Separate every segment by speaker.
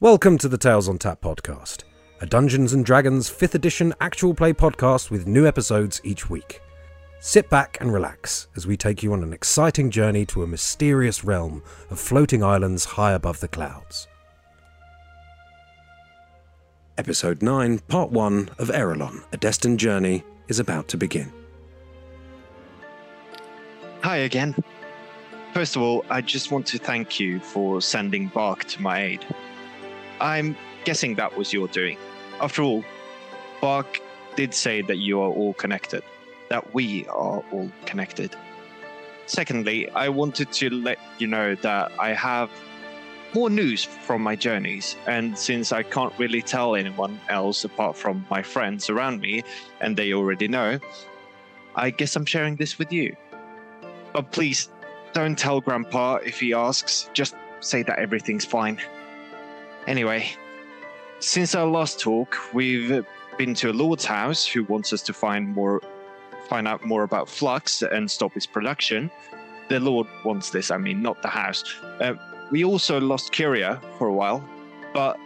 Speaker 1: Welcome to the Tales on Tap podcast, a Dungeons and Dragons 5th edition actual play podcast with new episodes each week. Sit back and relax as we take you on an exciting journey to a mysterious realm of floating islands high above the clouds. Episode 9, Part 1 of Aerilon, A Destined Journey, is about to begin.
Speaker 2: Hi again. First of all, I just want to thank you for sending Bark to my aid. I'm guessing that was your doing. After all, Bark did say that you are all connected, that we are all connected. Secondly, I wanted to let you know that I have more news from my journeys, and since I can't really tell anyone else apart from my friends around me, and they already know, I guess I'm sharing this with you. But please, don't tell Grandpa if he asks, just say that everything's fine. Anyway, since our last talk, we've been to a lord's house who wants us to find more, find out more about Flux and stop its production. The lord wants this, I mean, not the house. Uh, we also lost Kyria for a while, but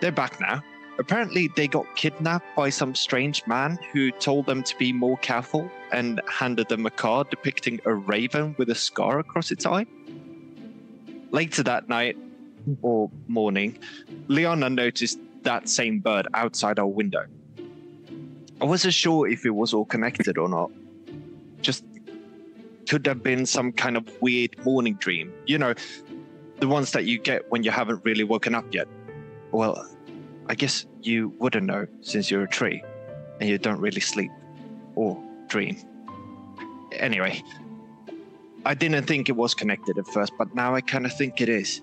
Speaker 2: they're back now. Apparently, they got kidnapped by some strange man who told them to be more careful and handed them a card depicting a raven with a scar across its eye. Later that night, or morning, Liana noticed that same bird outside our window. I wasn't sure if it was all connected or not. Just could have been some kind of weird morning dream. You know, the ones that you get when you haven't really woken up yet. Well, I guess you wouldn't know since you're a tree and you don't really sleep or dream. Anyway, I didn't think it was connected at first, but now I kind of think it is.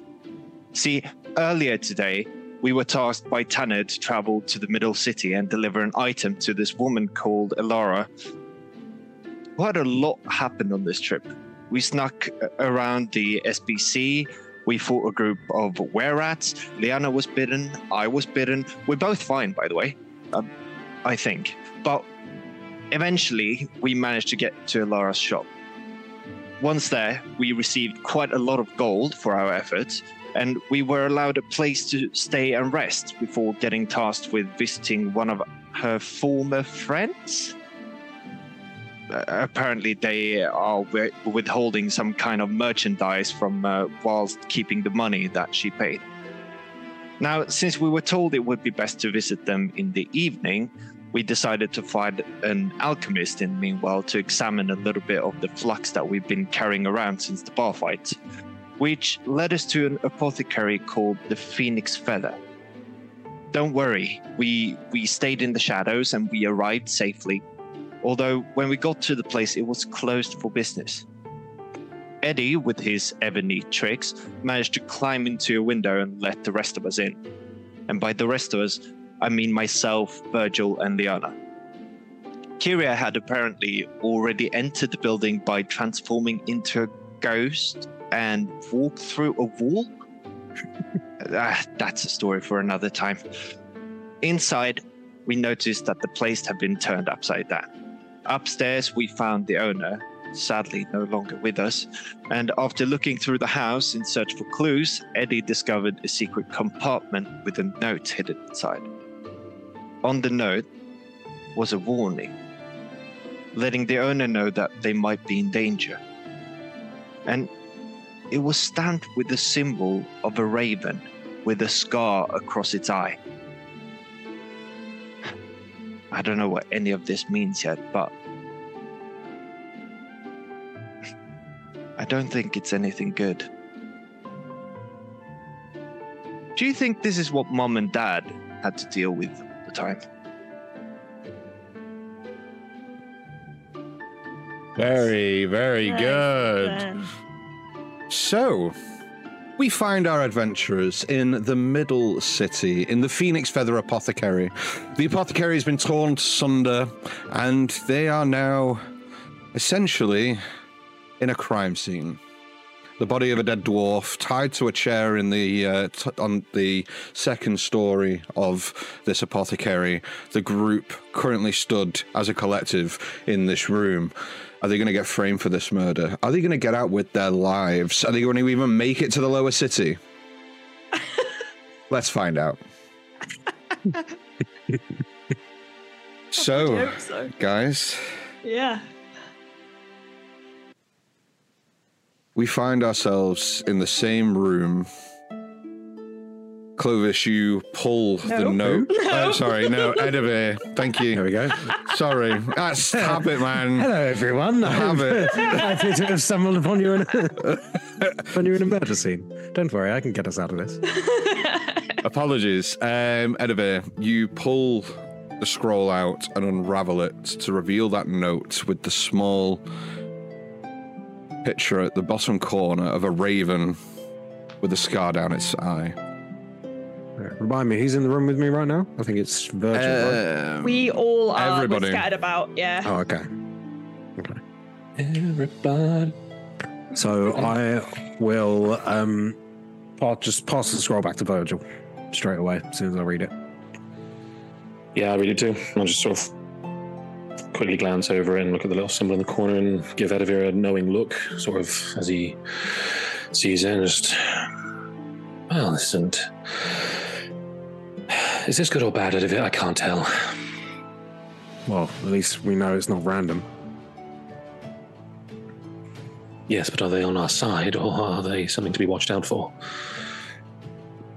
Speaker 2: See, earlier today, we were tasked by Tanner to travel to the middle city and deliver an item to this woman called Elara. Quite a lot happened on this trip. We snuck around the SBC. We fought a group of were rats. Liana was bitten. I was bitten. We're both fine, by the way. Um, I think. But eventually, we managed to get to Elara's shop. Once there, we received quite a lot of gold for our efforts, and we were allowed a place to stay and rest before getting tasked with visiting one of her former friends. Uh, apparently, they are withholding some kind of merchandise from uh, whilst keeping the money that she paid. Now, since we were told it would be best to visit them in the evening, we decided to find an alchemist in the meanwhile to examine a little bit of the flux that we've been carrying around since the bar fight which led us to an apothecary called the Phoenix Feather. Don't worry, we we stayed in the shadows and we arrived safely. Although when we got to the place it was closed for business. Eddie, with his ever neat tricks, managed to climb into a window and let the rest of us in. And by the rest of us, I mean myself, Virgil, and Liana. Kyria had apparently already entered the building by transforming into a ghost and walk through a wall. ah, that's a story for another time. Inside, we noticed that the place had been turned upside down. Upstairs, we found the owner, sadly no longer with us, and after looking through the house in search for clues, Eddie discovered a secret compartment with a note hidden inside. On the note was a warning, letting the owner know that they might be in danger. And it was stamped with the symbol of a raven with a scar across its eye. I don't know what any of this means yet, but I don't think it's anything good. Do you think this is what mom and dad had to deal with all the time?
Speaker 3: Very, very
Speaker 4: Very
Speaker 3: good.
Speaker 4: good.
Speaker 3: So, we find our adventurers in the middle city, in the Phoenix Feather Apothecary. The apothecary has been torn sunder, and they are now essentially in a crime scene. The body of a dead dwarf tied to a chair in the uh, t- on the second story of this apothecary. The group currently stood as a collective in this room. Are they going to get framed for this murder? Are they going to get out with their lives? Are they going to even make it to the lower city? Let's find out. so,
Speaker 4: so.
Speaker 3: guys,
Speaker 4: Yeah.
Speaker 3: we find ourselves in the same room. Clovis, you pull the note.
Speaker 4: No.
Speaker 3: Oh, sorry, no, Edivir. Thank you.
Speaker 1: There we go.
Speaker 3: Sorry. That's habit, man.
Speaker 1: Hello, everyone.
Speaker 3: Have it.
Speaker 1: I appear to have stumbled upon you in a, upon you in a murder scene. Don't worry, I can get us out of this.
Speaker 3: Apologies. Um, Edivir, you pull the scroll out and unravel it to reveal that note with the small picture at the bottom corner of a raven with a scar down its eye.
Speaker 1: Remind me, he's in the room with me right now? I think it's Virgil. right?
Speaker 3: Um,
Speaker 4: We all are we're
Speaker 3: Everybody.
Speaker 4: scattered about. Yeah.
Speaker 1: Oh, okay. Okay.
Speaker 5: Everybody.
Speaker 1: So I will um, pa- just pass the scroll back to Virgil straight away as soon as I read it.
Speaker 5: Yeah, I really too. I'll just sort of quickly glance over and look at the little symbol in the corner and give Edivir a knowing look, sort of as he sees it and just. Well, this isn't. Is this good or bad, Edivir? I can't tell.
Speaker 1: Well, at least we know it's not random.
Speaker 5: Yes, but are they on our side or are they something to be watched out for?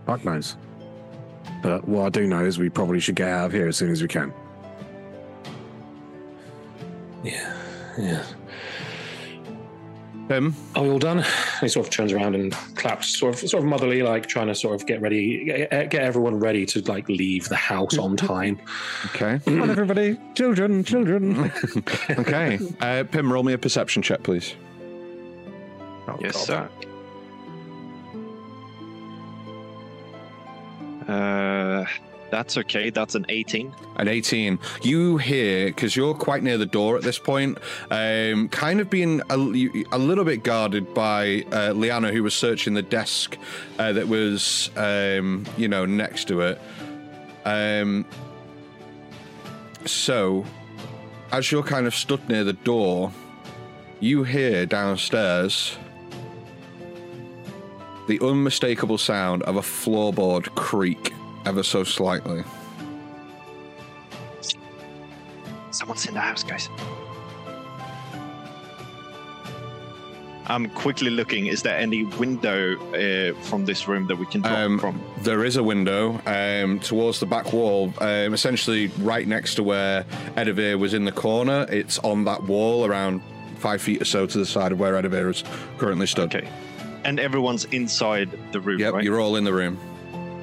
Speaker 1: Fuck knows. But what I do know is we probably should get out of here as soon as we can.
Speaker 5: Yeah, yeah.
Speaker 3: Pim,
Speaker 5: Are we all done? He sort of turns around and claps, sort of, sort of motherly, like trying to sort of get ready, get, get everyone ready to like leave the house on time.
Speaker 3: okay.
Speaker 1: Come on, everybody. Children, children.
Speaker 3: okay. Uh, Pim, roll me a perception check, please.
Speaker 1: Oh,
Speaker 2: Yes,
Speaker 1: God.
Speaker 2: sir. Uh, that's okay. That's an 18.
Speaker 3: An 18. You hear, because you're quite near the door at this point, um, kind of being a, a little bit guarded by uh, Liana, who was searching the desk uh, that was, um, you know, next to it. Um, so, as you're kind of stood near the door, you hear downstairs the unmistakable sound of a floorboard creak ever so slightly.
Speaker 2: Someone's in the house, guys. I'm quickly looking. Is there any window uh, from this room that we can drop
Speaker 3: Um,
Speaker 2: from?
Speaker 3: There is a window um, towards the back wall, um, essentially right next to where Edivir was in the corner. It's on that wall, around five feet or so to the side of where Edivir is currently stood.
Speaker 2: Okay. And everyone's inside the room,
Speaker 3: Yep,
Speaker 2: right?
Speaker 3: you're all in the room.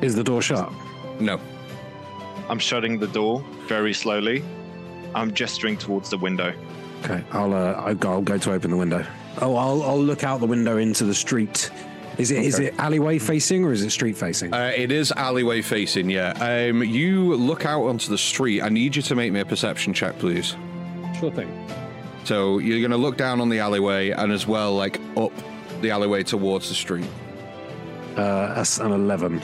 Speaker 1: Is the door shut?
Speaker 3: No.
Speaker 2: I'm shutting the door very slowly. I'm gesturing towards the window.
Speaker 1: Okay, I'll uh, I'll go, to open the window. Oh, I'll I'll look out the window into the street. Is it is
Speaker 3: Okay.
Speaker 1: it alleyway facing or is it street facing?
Speaker 3: Uh, it is alleyway facing, yeah. Um, you look out onto the street. I need you to make me a perception check, please.
Speaker 1: sure thing.
Speaker 3: So you're going to look down on the alleyway and as well, like up the alleyway towards the street.
Speaker 1: Uh, that's an eleven.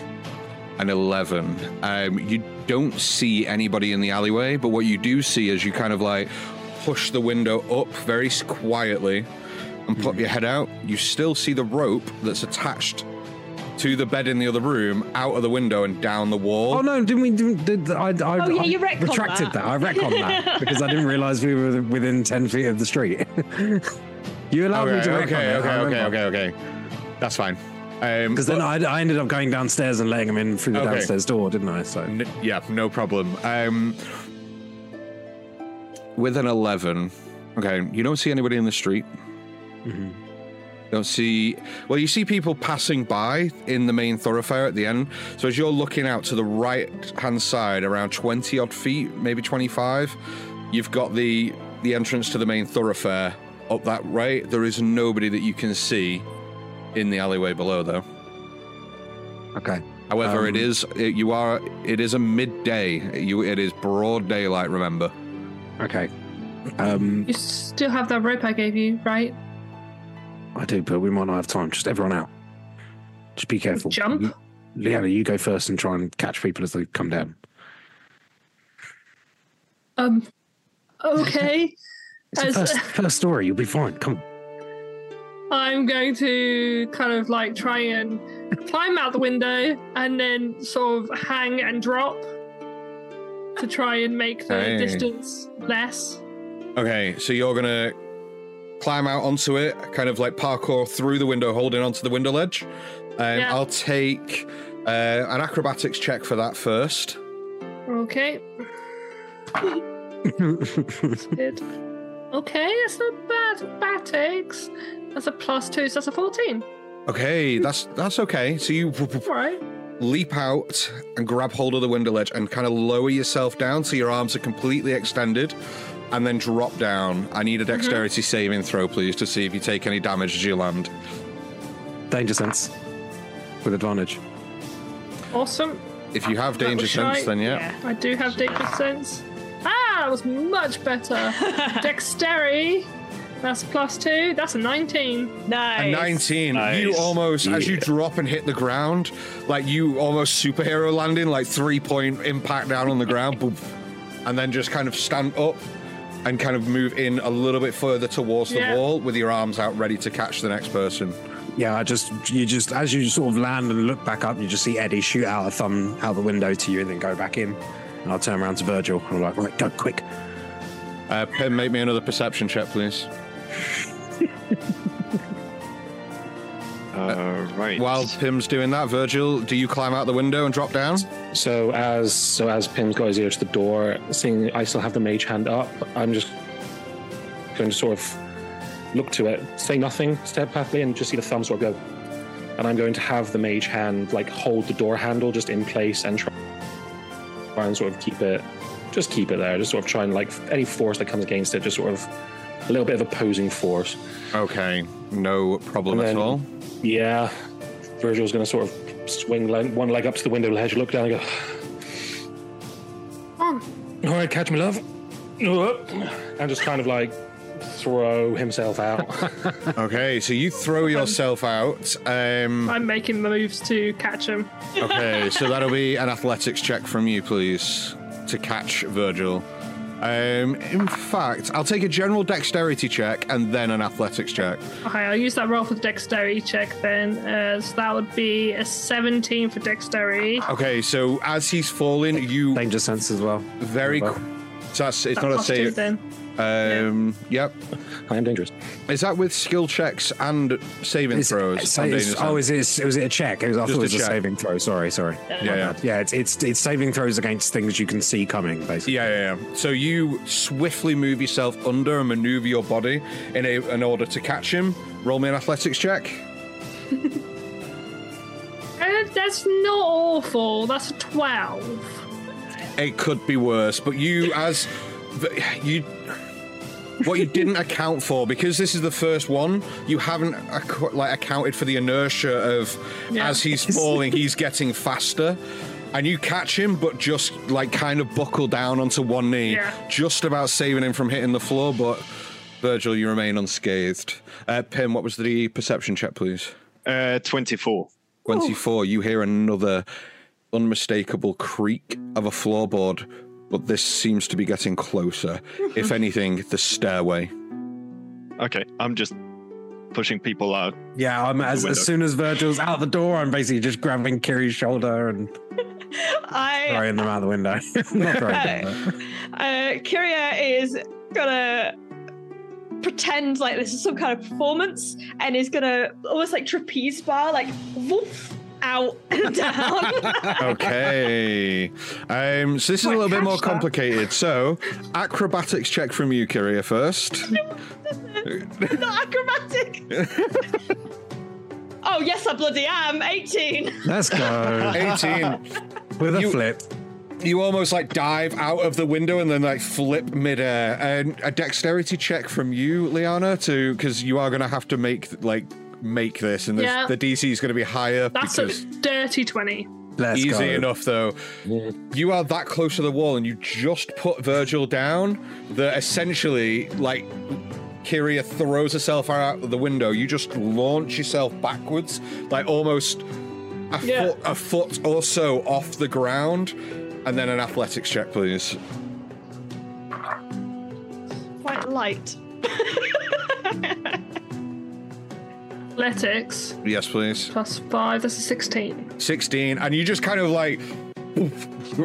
Speaker 3: An 11. Um, you don't see anybody in the alleyway, but what you do see is you kind of like push the window up very quietly and put your head out. You still see the rope that's attached to the bed in the other room out of the window and down the wall.
Speaker 1: Oh no! Didn't we? Did, did, I, I,
Speaker 4: Oh, yeah,
Speaker 1: I
Speaker 4: you retconned
Speaker 1: retracted
Speaker 4: that.
Speaker 1: that. I retconned that because I didn't realise we were within ten feet of the street. you allowed me
Speaker 3: okay,
Speaker 1: to retcon
Speaker 3: okay,
Speaker 1: that,
Speaker 3: okay,
Speaker 1: I
Speaker 3: okay,
Speaker 1: remember.
Speaker 3: okay, okay. That's fine. Um,
Speaker 1: Because then
Speaker 3: but-
Speaker 1: I, I ended up going downstairs and letting him in through the
Speaker 3: Okay.
Speaker 1: downstairs door, didn't I? So
Speaker 3: N- yeah, no problem. Um, with an 11, okay, you don't see anybody in the street.
Speaker 1: Mhm.
Speaker 3: Don't see. Well, you see people passing by in the main thoroughfare at the end. So as you're looking out to the right hand side, around 20 odd feet, maybe 25, you've got the the entrance to the main thoroughfare up that right. There is nobody that you can see in the alleyway below, though.
Speaker 1: okay.
Speaker 3: However,
Speaker 1: Um,
Speaker 3: it is it, you are it is a midday. You it is broad daylight. Remember.
Speaker 1: Okay. Um,
Speaker 6: You still have that rope I gave you, right?
Speaker 1: I do, but we might not have time. Just everyone out. Just be careful.
Speaker 6: Jump?
Speaker 1: You- Liana, you go first and try and catch people as they come down.
Speaker 6: Um. Okay.
Speaker 1: It's the
Speaker 6: As-
Speaker 1: first, first story. You'll be fine. Come on.
Speaker 6: I'm going to kind of like try and climb out the window and then sort of hang and drop to try and make the
Speaker 3: Hey.
Speaker 6: distance less.
Speaker 3: Okay, so you're gonna climb out onto it, kind of like parkour through the window, holding onto the window ledge. Um,
Speaker 6: Yeah.
Speaker 3: I'll take uh, an acrobatics check for that first.
Speaker 6: Okay. Good. Okay, that's not bad. Acrobatics. That's a plus two, so that's a 14.
Speaker 3: Okay, that's that's okay. So you
Speaker 6: All right.
Speaker 3: leap out and grab hold of the window ledge and kind of lower yourself down so your arms are completely extended, and then drop down. I need a dexterity saving throw, please, to see if you take any damage as you land.
Speaker 1: Danger sense. With advantage.
Speaker 6: Awesome.
Speaker 3: If you have danger sense,
Speaker 6: right.
Speaker 3: then yeah.
Speaker 6: I do have danger sense. Ah, that was much better. Dexterity. That's plus two. That's a 19.
Speaker 4: Nice.
Speaker 3: A 19. You
Speaker 5: Nice.
Speaker 3: almost, as you drop and hit the ground, like you almost superhero landing, like three point impact down on the ground, boom, and then just kind of stand up and kind of move in a little bit further towards the
Speaker 6: Yeah.
Speaker 3: wall with your arms out ready to catch the next person.
Speaker 1: Yeah, I just you just as you sort of land and look back up, you just see Eddie shoot out a thumb out the window to you and then go back in. And I'll turn around to Virgil. and I'm like, right, go quick.
Speaker 3: Uh, Pim, make me another perception check, please.
Speaker 2: Uh, right.
Speaker 3: While Pim's doing that, Virgil, do you climb out the window and drop down?
Speaker 5: So as so as Pim's got his ear to the door, seeing I still have the mage hand up, I'm just going to sort of look to it, say nothing steadfastly, and just see the thumb sort of go. And I'm going to have the mage hand like hold the door handle just in place and try try and sort of keep it, just keep it there, just sort of try and like any force that comes against it, just sort of a little bit of opposing force.
Speaker 3: Okay, no problem
Speaker 5: And
Speaker 3: at all.
Speaker 5: Yeah, Virgil's going to sort of swing leg, one leg up to the window ledge, look down, and go.
Speaker 6: On.
Speaker 5: All right, catch me, love. And just kind of like throw himself out.
Speaker 3: Okay, so you throw yourself out. Um,
Speaker 6: I'm making the moves to catch him.
Speaker 3: Okay, so that'll be an athletics check from you, please, to catch Virgil. Um, in fact, I'll take a general dexterity check and then an athletics check.
Speaker 6: Okay, I'll use that roll for the dexterity check then. Uh, so that would be a 17 for dexterity.
Speaker 3: Okay, so as he's falling, you
Speaker 1: Danger sense as well.
Speaker 3: very. Qu- So that's it's
Speaker 6: That
Speaker 3: not a
Speaker 6: plus two
Speaker 3: save.
Speaker 6: then.
Speaker 3: Um, yep.
Speaker 5: I am dangerous.
Speaker 3: Is that with skill checks and saving
Speaker 1: Is
Speaker 3: throws?
Speaker 1: so it's- oh, is it? Was it a check? It was, I
Speaker 3: Just
Speaker 1: thought
Speaker 3: a
Speaker 1: it was a,
Speaker 3: check.
Speaker 1: saving throw. Sorry, sorry.
Speaker 3: yeah, yeah.
Speaker 1: Yeah, it's, it's it's saving throws against things you can see coming, basically.
Speaker 3: Yeah, yeah, yeah. So you swiftly move yourself under and maneuver your body in a, in order to catch him. Roll me an athletics check.
Speaker 6: Uh, that's not awful. That's a 12.
Speaker 3: It could be worse, but you, as the- you, what you didn't account for because this is the first one, you haven't ac- like accounted for the inertia of
Speaker 6: Yeah.
Speaker 3: as he's falling, he's getting faster, and you catch him, but just like kind of buckle down onto one knee,
Speaker 6: Yeah.
Speaker 3: just about saving him from hitting the floor. But Virgil, you remain unscathed. Uh, Pim, what was the perception check, please?
Speaker 2: Uh, 24.
Speaker 3: 24, you hear another unmistakable creak of a floorboard, but this seems to be getting closer. if anything, the stairway.
Speaker 2: Okay, I'm just pushing people out.
Speaker 1: Yeah, I'm as, as soon as Virgil's out the door, I'm basically just grabbing Kiri's shoulder and
Speaker 4: I
Speaker 1: throwing them out the window. Not throwing them. but-
Speaker 4: uh, Kyria is gonna pretend like this is some kind of performance and is gonna almost like trapeze bar, like woof out and down.
Speaker 3: Okay. um, so this is a little bit more
Speaker 6: catch that.
Speaker 3: complicated. So, acrobatics check from you, Kyria, first.
Speaker 4: Not acrobatic. oh yes, I bloody am. 18.
Speaker 1: Let's go
Speaker 3: 18.
Speaker 1: with a
Speaker 3: You-
Speaker 1: flip.
Speaker 3: You almost like dive out of the window and then like flip midair. And a dexterity check from you, Liana, to because you are going to have to make like make this, and
Speaker 6: Yeah.
Speaker 3: the DC is going to be higher
Speaker 6: That's a dirty 20.
Speaker 1: Let's
Speaker 3: easy
Speaker 1: go.
Speaker 3: enough though. You are that close to the wall, and you just put Virgil down that essentially like. Kyria throws herself out of the window. You just launch yourself backwards, like almost a
Speaker 6: Yeah.
Speaker 3: foot, a foot or so off the ground, and then an athletics check, please.
Speaker 4: Quite light.
Speaker 6: Athletics
Speaker 3: Yes, please.
Speaker 6: plus five. That's a sixteen.
Speaker 3: 16 and you just kind of like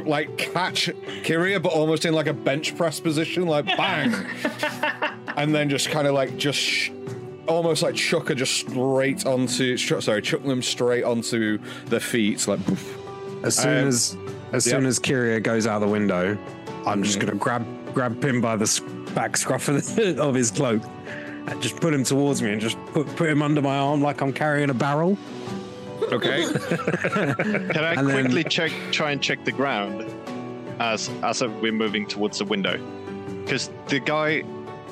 Speaker 3: like catch Kyria but almost in like a bench press position like bang and then just kind of like just sh- almost like chuck her just straight onto sh- sorry chuck them straight onto their feet like
Speaker 1: As soon
Speaker 3: Um,
Speaker 1: as as
Speaker 3: yep.
Speaker 1: soon as Kyria goes out the window, I'm just
Speaker 3: Mhm.
Speaker 1: gonna grab grab him by the back scruff of, the, of his cloak and just put him towards me and just put put him under my arm like I'm carrying a barrel.
Speaker 3: okay
Speaker 2: Can I
Speaker 1: And then-
Speaker 2: quickly check, try and check the ground as as we're moving towards the window? Because the guy,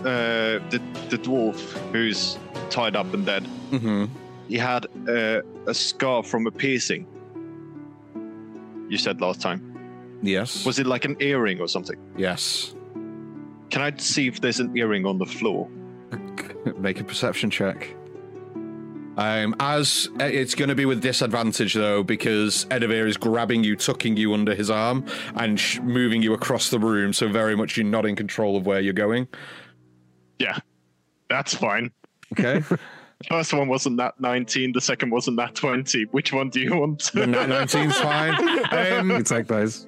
Speaker 2: uh, the the dwarf who's tied up and dead,
Speaker 3: hmm
Speaker 2: he had uh, a scar from a piercing. You said last time.
Speaker 3: yes
Speaker 2: Was it like an earring or something?
Speaker 3: yes
Speaker 2: Can I see if there's an earring on the floor?
Speaker 3: Make a perception check um, as it's going to be with disadvantage though, because Edivir is grabbing you, tucking you under his arm, and sh- moving you across the room. So very much you're not in control of where you're going.
Speaker 2: Yeah, that's fine.
Speaker 3: Okay.
Speaker 2: First one wasn't that 19, the second wasn't that 20. Which one do you want?
Speaker 3: The nat 19's fine.
Speaker 1: You
Speaker 3: Um,
Speaker 1: can take those.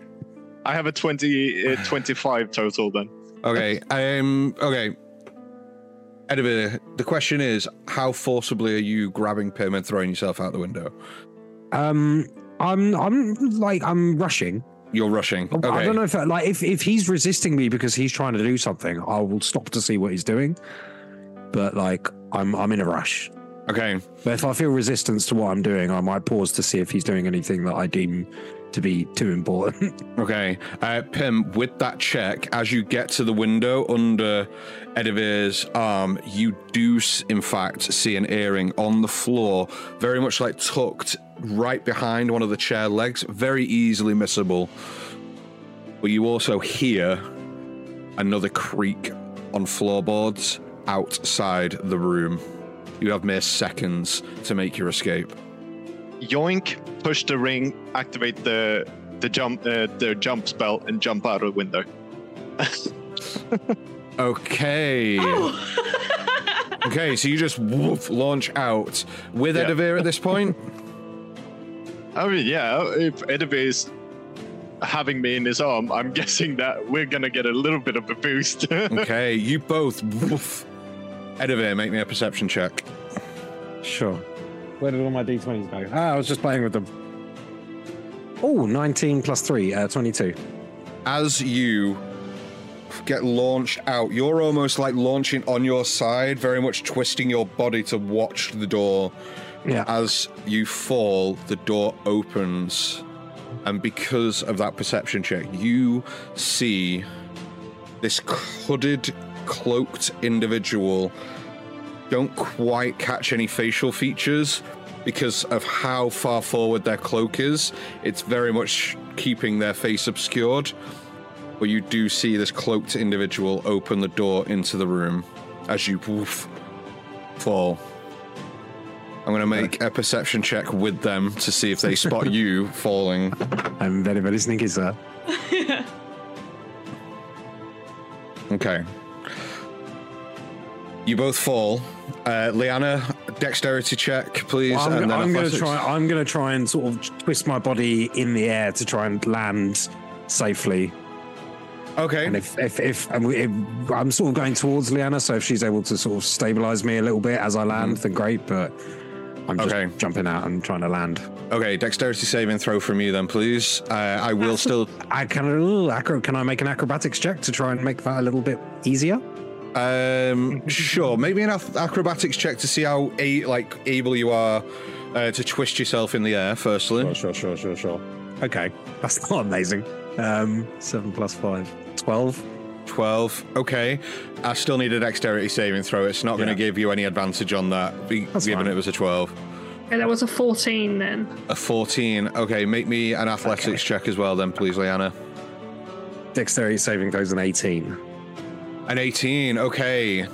Speaker 2: I have a 20, uh, 25 total then.
Speaker 3: okay. Um. Okay. Edivir, the question is, how forcibly are you grabbing Pim and throwing yourself out the window?
Speaker 1: Um, I'm I'm like I'm rushing.
Speaker 3: You're rushing. Okay.
Speaker 1: I don't know if like if if he's resisting me because he's trying to do something, I will stop to see what he's doing. But like I'm I'm in a rush.
Speaker 3: Okay.
Speaker 1: But if I feel resistance to what I'm doing, I might pause to see if he's doing anything that I deem to be too important.
Speaker 3: Okay. Uh, Pim, with that check, as you get to the window under Edivir's arm, you do, in fact, see an earring on the floor, very much like tucked right behind one of the chair legs, very easily missable. But you also hear another creak on floorboards outside the room. You have mere seconds to make your escape.
Speaker 2: Yoink, push the ring, activate the the jump uh, the jump spell, and jump out of the window.
Speaker 3: Okay. Okay, so you just woof, launch out with
Speaker 2: Yeah.
Speaker 3: Edivir at this point.
Speaker 2: I mean, yeah, if Edivir is having me in his arm, I'm guessing that we're gonna get a little bit of a boost.
Speaker 3: Okay, you both woof. Edivir, make me a perception check.
Speaker 1: sure. Where did all my d20s go? Ah, I was just playing with them. Oh, 19 plus 3, uh, 22.
Speaker 3: As you get launched out, you're almost like launching on your side, very much twisting your body to watch the door.
Speaker 1: Yeah.
Speaker 3: As you fall, the door opens. And because of that perception check, you see this hooded, cloaked individual. Don't quite catch any facial features because of how far forward their cloak is. It's very much keeping their face obscured. But you do see this cloaked individual open the door into the room as you woof, fall. I'm going to make a perception check with them to see if they spot you falling.
Speaker 1: I'm very, very sneaky, sir.
Speaker 3: Okay. You both fall. Uh, Liana, dexterity check, please.
Speaker 1: I'm,
Speaker 3: and
Speaker 1: gonna,
Speaker 3: then
Speaker 1: I'm gonna try. I'm gonna try and sort of twist my body in the air to try and land safely.
Speaker 3: Okay.
Speaker 1: And if if if, we- if I'm sort of going towards Liana, so if she's able to sort of stabilize me a little bit as I land, then great. But I'm just
Speaker 3: Okay.
Speaker 1: jumping out and trying to land.
Speaker 3: Okay, dexterity saving throw from you then, please. Uh, I will still.
Speaker 1: I can. Ooh, acro, can I make an acrobatics check to try and make that a little bit easier?
Speaker 3: Um, sure. Maybe an acrobatics check to see how a- like able you are uh, to twist yourself in the air. Firstly,
Speaker 1: sure, sure, sure, sure. Sure. Okay, that's not amazing. Um, seven plus five, twelve.
Speaker 3: twelve. Okay, I still need a dexterity saving throw. It's not going to give you any advantage on that, be- given
Speaker 1: fine.
Speaker 3: it was a twelve.
Speaker 6: Okay, that was a 14 then.
Speaker 3: A fourteen. Okay, make me an athletics check as well, then, please, Liana.
Speaker 1: Dexterity saving throws an eighteen.
Speaker 3: An eighteen. Okay.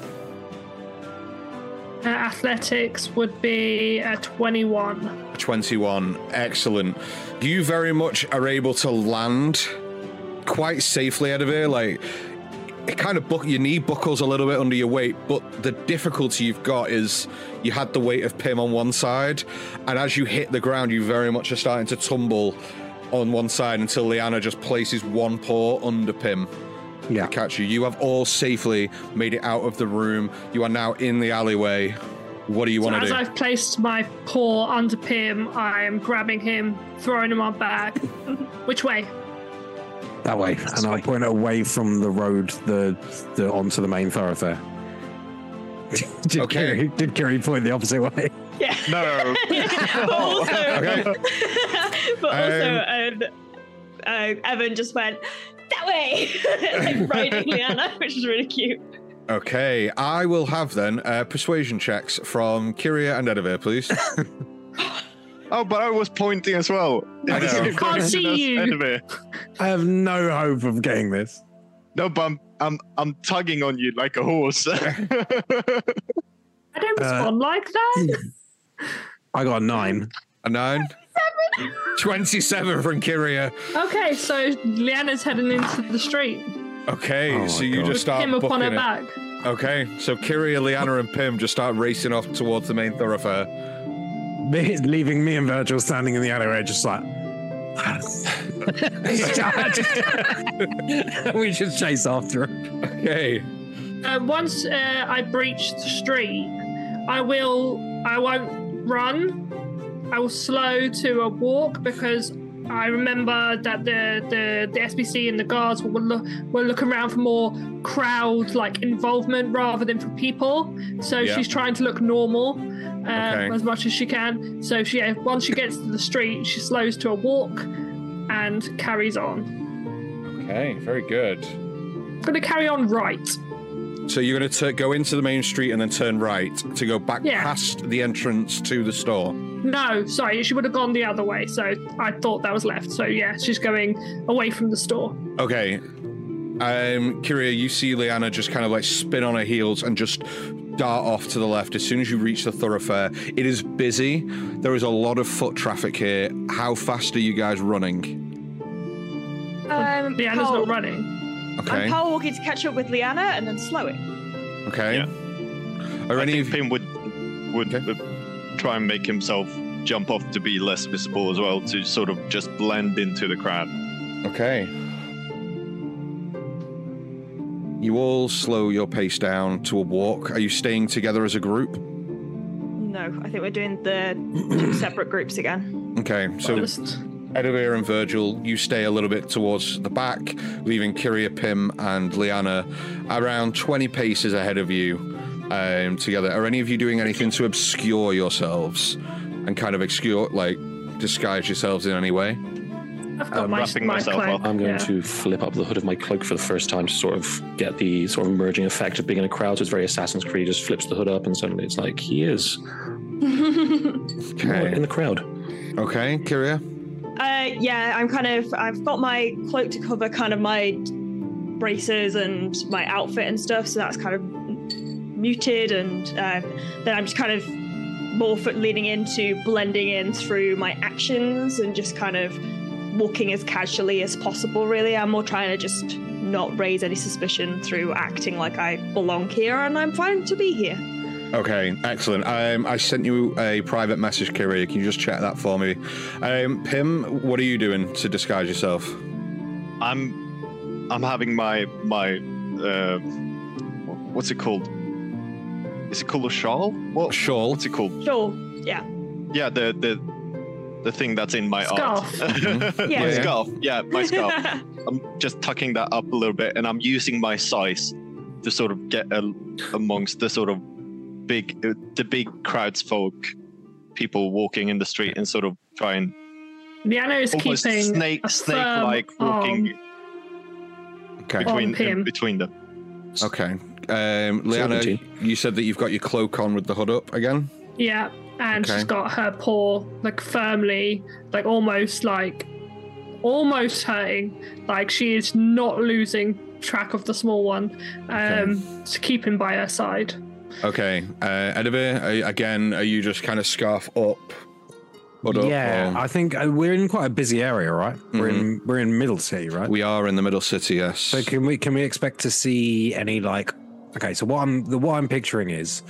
Speaker 6: Uh, athletics would be a 21.
Speaker 3: 21. Excellent. You very much are able to land quite safely out of here. Like, it kind of buck your knee buckles a little bit under your weight, but the difficulty you've got is you had the weight of Pim on one side, and as you hit the ground, you very much are starting to tumble on one side until Liana just places one paw under Pim
Speaker 1: Yeah.
Speaker 3: to catch you. You have all safely made it out of the room. You are now in the alleyway. What do you
Speaker 6: So
Speaker 3: want to do? as?
Speaker 6: I've placed my paw under Pim, I am grabbing him, throwing him on back. Which way?
Speaker 1: That way. And I'll point away from the road the, the onto the main thoroughfare. did,
Speaker 3: Okay.
Speaker 1: Kiri, did Kiri point the opposite way?
Speaker 4: Yeah.
Speaker 2: No.
Speaker 4: but also,
Speaker 3: Okay.
Speaker 4: but also, um, uh, Evan just went that way, like riding Liana, which is really cute.
Speaker 3: Okay, I will have then uh, persuasion checks from Kyria and Edivir, please.
Speaker 2: oh, but I was pointing as well.
Speaker 3: I know.
Speaker 6: Can't see you.
Speaker 2: Anyway.
Speaker 1: I have no hope of getting this.
Speaker 2: No, but I'm, I'm I'm tugging on you like a horse.
Speaker 6: I don't
Speaker 1: Uh,
Speaker 6: respond like that.
Speaker 1: I got a nine.
Speaker 3: A nine. 27 from Kyria.
Speaker 6: Okay, so Liana's heading into the street.
Speaker 3: Okay,
Speaker 1: Oh
Speaker 3: so
Speaker 1: my
Speaker 3: you
Speaker 1: God.
Speaker 3: just
Speaker 6: With
Speaker 3: start
Speaker 6: Pim upon her
Speaker 3: it.
Speaker 6: back.
Speaker 3: Okay, so Kyria, Liana, and Pim just start racing off towards the main thoroughfare.
Speaker 1: Me, leaving me and Virgil standing in the alleyway, just like. we just chase after him.
Speaker 3: Okay,
Speaker 6: Uh, once uh, I breach the street, I will. I won't run. I will slow to a walk because I remember that the the, the SBC and the guards were look will look around for more crowd like involvement rather than for people. So
Speaker 3: Yeah.
Speaker 6: she's trying to look normal uh,
Speaker 3: Okay.
Speaker 6: as much as she can. So she yeah, once she gets to the street, she slows to a walk and carries on.
Speaker 3: okay, very good.
Speaker 6: I'm gonna carry on right.
Speaker 3: So you're going to go into the main street and then turn right to go back
Speaker 6: Yeah.
Speaker 3: past the entrance to the store.
Speaker 6: No, sorry, she would have gone the other way. So I thought that was left. So yeah, she's going away from the store.
Speaker 3: Okay. Um, Kyria, you see Liana just kind of like spin on her heels and just dart off to the left as soon as you reach the thoroughfare. It is busy. There is a lot of foot traffic here. How fast are you guys running?
Speaker 4: Um,
Speaker 6: Liana's
Speaker 4: power-
Speaker 6: not running.
Speaker 3: Okay.
Speaker 4: I'm power walking to catch up with Liana and then slow it.
Speaker 3: Okay.
Speaker 2: Yeah.
Speaker 3: Are
Speaker 2: I
Speaker 3: any
Speaker 2: think
Speaker 3: of
Speaker 2: Pim would would
Speaker 3: Okay.
Speaker 2: Try and make himself jump off to be less visible as well, to sort of just blend into the crowd.
Speaker 3: Okay. You all slow your pace down to a walk. Are you staying together as a group?
Speaker 4: No, I think we're doing the two separate groups again.
Speaker 3: Okay, so
Speaker 6: Just-
Speaker 3: Edivir and Virgil, you stay a little bit towards the back, leaving Kyria, Pim, and Liana around 20 paces ahead of you um, together. Are any of you doing anything to obscure yourselves and kind of obscure, like, disguise yourselves in any way?
Speaker 6: I've got
Speaker 2: I'm
Speaker 6: my,
Speaker 2: wrapping
Speaker 6: my
Speaker 2: myself
Speaker 6: cloak,
Speaker 2: up.
Speaker 5: I'm going
Speaker 6: yeah.
Speaker 5: to flip up the hood of my cloak for the first time to sort of get the sort of emerging effect of being in a crowd. So it's very Assassin's Creed. Just flips the hood up, and suddenly it's like he is
Speaker 3: Okay.
Speaker 5: in the crowd.
Speaker 3: Okay, Kyria?
Speaker 4: Uh, yeah, I'm kind of. I've got my cloak to cover kind of my braces and my outfit and stuff, so that's kind of muted, and um, then I'm just kind of more for leaning into blending in through my actions and just kind of walking as casually as possible. Really, I'm more trying to just not raise any suspicion through acting like I belong here and I'm fine to be here.
Speaker 3: Okay, excellent. Um, I sent you a private message, Kyria. Can you just check that for me? Um, Pim, what are you doing to disguise yourself?
Speaker 2: I'm I'm having my my uh, what's it called? Is it called a shawl? What?
Speaker 3: Shawl.
Speaker 2: What's it called?
Speaker 4: Shawl. Yeah.
Speaker 2: Yeah, the the the thing that's in my
Speaker 6: Scarf.
Speaker 2: art.
Speaker 4: Yeah.
Speaker 2: my
Speaker 3: Yeah.
Speaker 2: scarf. Yeah, my scarf. I'm just tucking that up a little bit, and I'm using my size to sort of get a, amongst the sort of big, uh, the big crowds folk, people walking in the street, and sort of try and
Speaker 6: Liana is
Speaker 2: almost
Speaker 6: keeping
Speaker 2: snake, snake-like walking
Speaker 3: Okay.
Speaker 2: between
Speaker 6: Pim.
Speaker 2: between them.
Speaker 3: Okay. Um, Liana,
Speaker 5: Seventeen.
Speaker 3: you said that you've got your cloak on with the hood up again?
Speaker 6: Yeah, and
Speaker 3: Okay.
Speaker 6: she's got her paw like firmly, like almost like almost hurting. Like she is not losing track of the small one. Um, to keep him by her side.
Speaker 3: Okay. Uh, Edivir, are, again, are you just kind of scarf up Put up,
Speaker 1: yeah,
Speaker 3: or-
Speaker 1: I think uh, we're in quite a busy area, right? We're in we're in Middle City, right?
Speaker 3: we are in the middle city. Yes.
Speaker 1: So can we can we expect to see any like? Okay, so what I'm the what I'm picturing is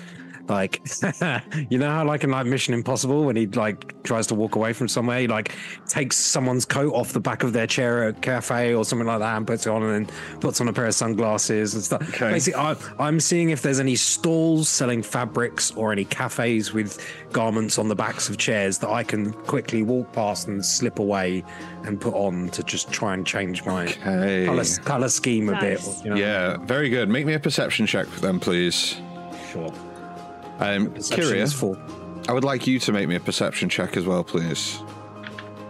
Speaker 1: like you know how like in like Mission Impossible when he like tries to walk away from somewhere, he like takes someone's coat off the back of their chair at a cafe or something like that and puts it on and then puts on a pair of sunglasses and stuff.
Speaker 3: Okay.
Speaker 1: Basically, I, I'm seeing if there's any stalls selling fabrics or any cafes with garments on the backs of chairs that I can quickly walk past and slip away and put on to just try and change my
Speaker 3: Okay.
Speaker 1: color, color scheme a bit. You know?
Speaker 3: Yeah, very good. Make me a perception check for them, please.
Speaker 1: sure.
Speaker 3: Um,
Speaker 1: Perception
Speaker 3: Kyria,
Speaker 1: is four.
Speaker 3: I would like you to make me a perception check as well, please.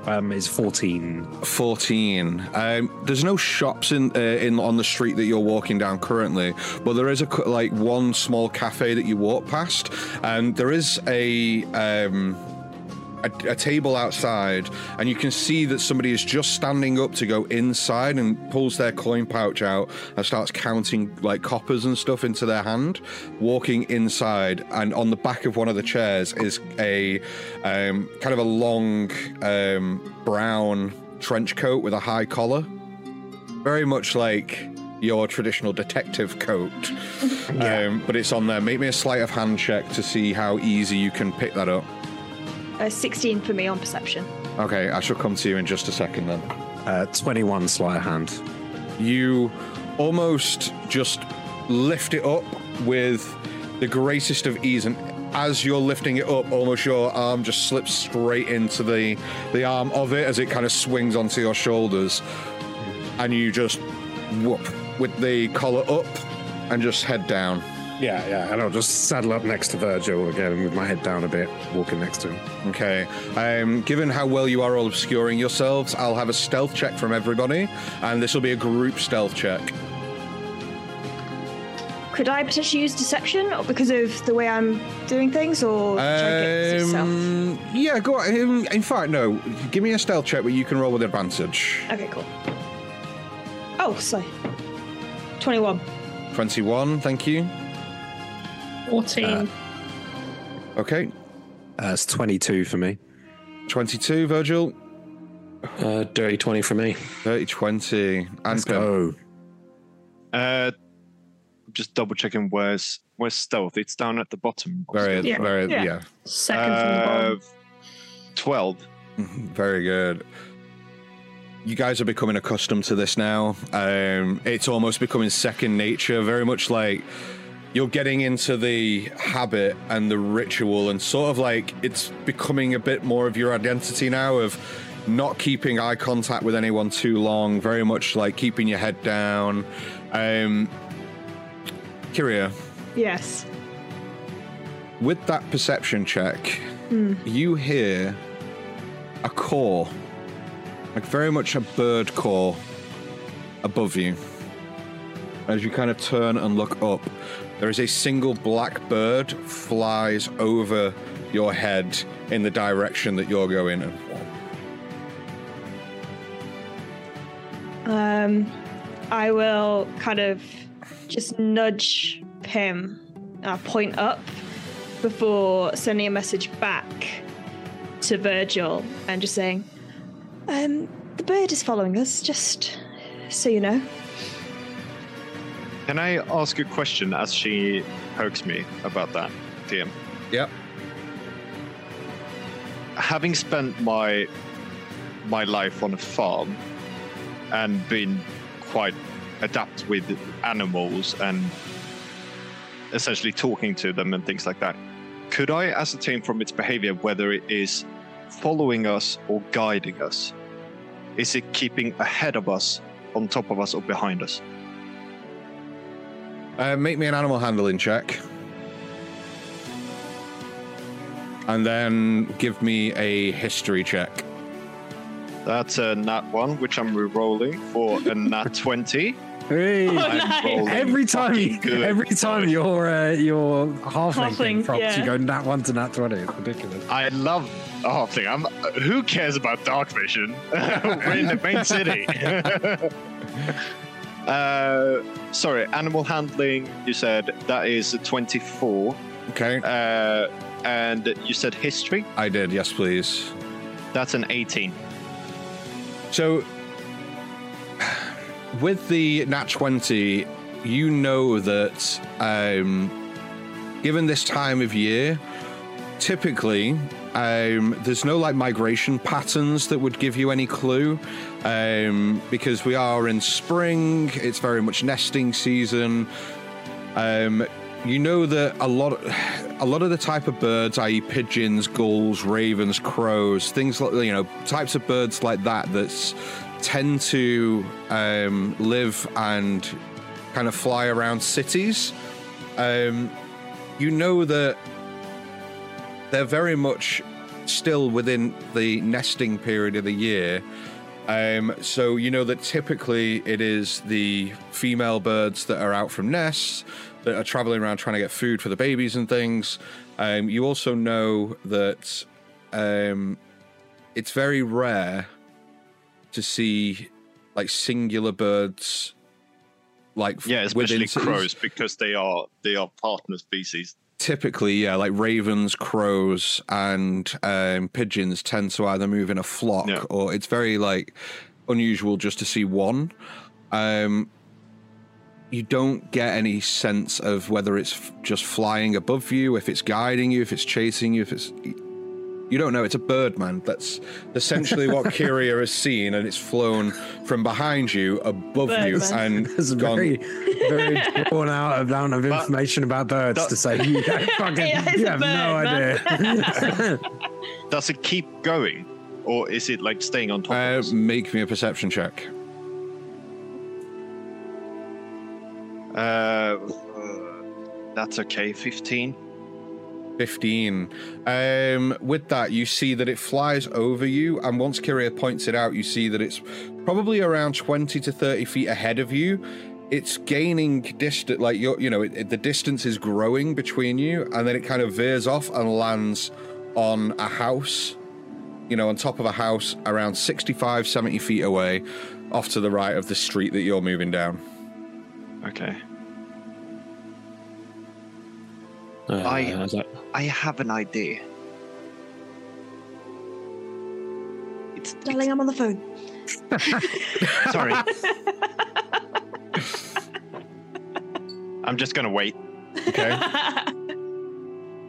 Speaker 1: Um, is fourteen.
Speaker 3: 14. Um, there's no shops in uh, in on the street that you're walking down currently, but there is a like one small cafe that you walk past, and there is a um, a, a table outside, and you can see that somebody is just standing up to go inside and pulls their coin pouch out and starts counting like coppers and stuff into their hand, walking inside, and on the back of one of the chairs is a um, kind of a long um, brown trench coat with a high collar, very much like your traditional detective coat. um, but it's on there. Make me a sleight of hand check to see how easy you can pick that up.
Speaker 4: Uh, 16 for me on perception.
Speaker 3: Okay, I shall come to you in just a second then.
Speaker 1: Uh, Twenty-one sleight of hand.
Speaker 3: You almost just lift it up with the greatest of ease, and as you're lifting it up, almost your arm just slips straight into the the arm of it as it kind of swings onto your shoulders, and you just whoop with the collar up and just head down.
Speaker 1: Yeah, yeah, and I'll just saddle up next to Virgil again with my head down a bit, walking next to him.
Speaker 3: Okay. Um, given how well you are all obscuring yourselves, I'll have a stealth check from everybody, and this will be a group stealth check.
Speaker 4: Could I potentially use deception or because of the way I'm doing things, or should I get it yourself?
Speaker 3: Um, yeah, go on. Um, in fact, no. Give me a stealth check where you can roll with advantage.
Speaker 4: Okay, cool. Oh, sorry. 21.
Speaker 3: 21, thank you.
Speaker 6: 14.
Speaker 3: Okay.
Speaker 1: Uh, it's twenty-two for me.
Speaker 3: 22, Virgil.
Speaker 5: Uh, dirty 20 for me.
Speaker 3: 30, 20.
Speaker 1: Let's
Speaker 3: And
Speaker 1: go.
Speaker 2: Uh, just double checking where's where's stealth. It's down at the bottom.
Speaker 3: Very,
Speaker 6: Yeah.
Speaker 3: very, yeah.
Speaker 4: Yeah.
Speaker 6: Second from the
Speaker 2: Uh,
Speaker 6: bottom.
Speaker 2: Twelve.
Speaker 3: Very good. You guys are becoming accustomed to this now. Um, it's almost becoming second nature, very much like you're getting into the habit and the ritual, and sort of like it's becoming a bit more of your identity now of not keeping eye contact with anyone too long, very much like keeping your head down. Um, Kyria,
Speaker 4: Yes.
Speaker 3: with that perception check, you hear a call, like very much a bird call above you. As you kind of turn and look up, there is a single black bird flies over your head in the direction that you're going. in.
Speaker 4: Um, I will kind of just nudge him, uh, point up before sending a message back to Virgil and just saying, um, the bird is following us, just so you know.
Speaker 2: Can I ask a question as she pokes me about that, TM?
Speaker 3: Yep.
Speaker 2: Having spent my my life on a farm and been quite adept with animals and essentially talking to them and things like that, could I ascertain from its behavior whether it is following us or guiding us? Is it keeping ahead of us, on top of us, or behind us?
Speaker 3: Uh, make me an animal handling check. And then give me a history check.
Speaker 2: That's a nat one, which I'm re-rolling for a nat twenty.
Speaker 1: Hey.
Speaker 2: I'm rolling
Speaker 1: Every time, you,
Speaker 2: good.
Speaker 1: every time your uh, your halfling thing
Speaker 4: Halfling,
Speaker 1: props,
Speaker 4: yeah.
Speaker 1: you go nat one to nat twenty. It's ridiculous.
Speaker 2: I love the whole thing. I'm. Who cares about dark vision? We're in the main city. Uh, sorry, animal handling. You said that is a twenty-four,
Speaker 3: Okay.
Speaker 2: uh, and you said history.
Speaker 3: I did, yes, please.
Speaker 2: That's an 18.
Speaker 3: So, with the Nat 20, you know that um, given this time of year, typically um, there's no like migration patterns that would give you any clue um, because we are in spring, it's very much nesting season. Um, you know that a lot of, a lot of the type of birds i.e pigeons gulls ravens crows things like you know types of birds like that that tend to um, live and kind of fly around cities um, you know that they're very much still within the nesting period of the year um, so you know that typically it is the female birds that are out from nests that are traveling around trying to get food for the babies and things. Um, you also know that um, it's very rare to see like singular birds, like
Speaker 2: Yeah, especially crows because they are they are partner species.
Speaker 3: Typically, yeah, like ravens, crows, and um, pigeons tend to either move in a flock,
Speaker 2: Yeah.
Speaker 3: or it's very like unusual just to see one. Um, you don't get any sense of whether it's f- just flying above you, if it's guiding you, if it's chasing you, if it's. You don't know. It's a bird, man. That's essentially what Kyria has seen, and it's flown from behind you, above you, and
Speaker 1: There's a
Speaker 3: gone.
Speaker 1: very, very drawn out amount of information about birds
Speaker 2: that-
Speaker 1: to say you don't fucking
Speaker 4: Yeah,
Speaker 1: you
Speaker 4: a
Speaker 1: have no
Speaker 4: bird,
Speaker 1: idea.
Speaker 2: Does it keep going, or is it like staying on top
Speaker 3: Uh,
Speaker 2: of us?
Speaker 3: make me a perception check.
Speaker 2: Uh, uh, that's okay. 15.
Speaker 3: 15. Um, with that, you see that it flies over you, and once Kyria points it out, you see that it's probably around 20 to 30 feet ahead of you. It's gaining distance, like you're, you know, it, it- the distance is growing between you, and then it kind of veers off and lands on a house, you know, on top of a house around 65, 70 feet away, off to the right of the street that you're moving down.
Speaker 2: Okay.
Speaker 5: Uh,
Speaker 2: I-
Speaker 5: that-
Speaker 2: I have an idea. It's,
Speaker 4: Darling, I'm on the phone.
Speaker 2: sorry. I'm just gonna wait.
Speaker 3: Okay.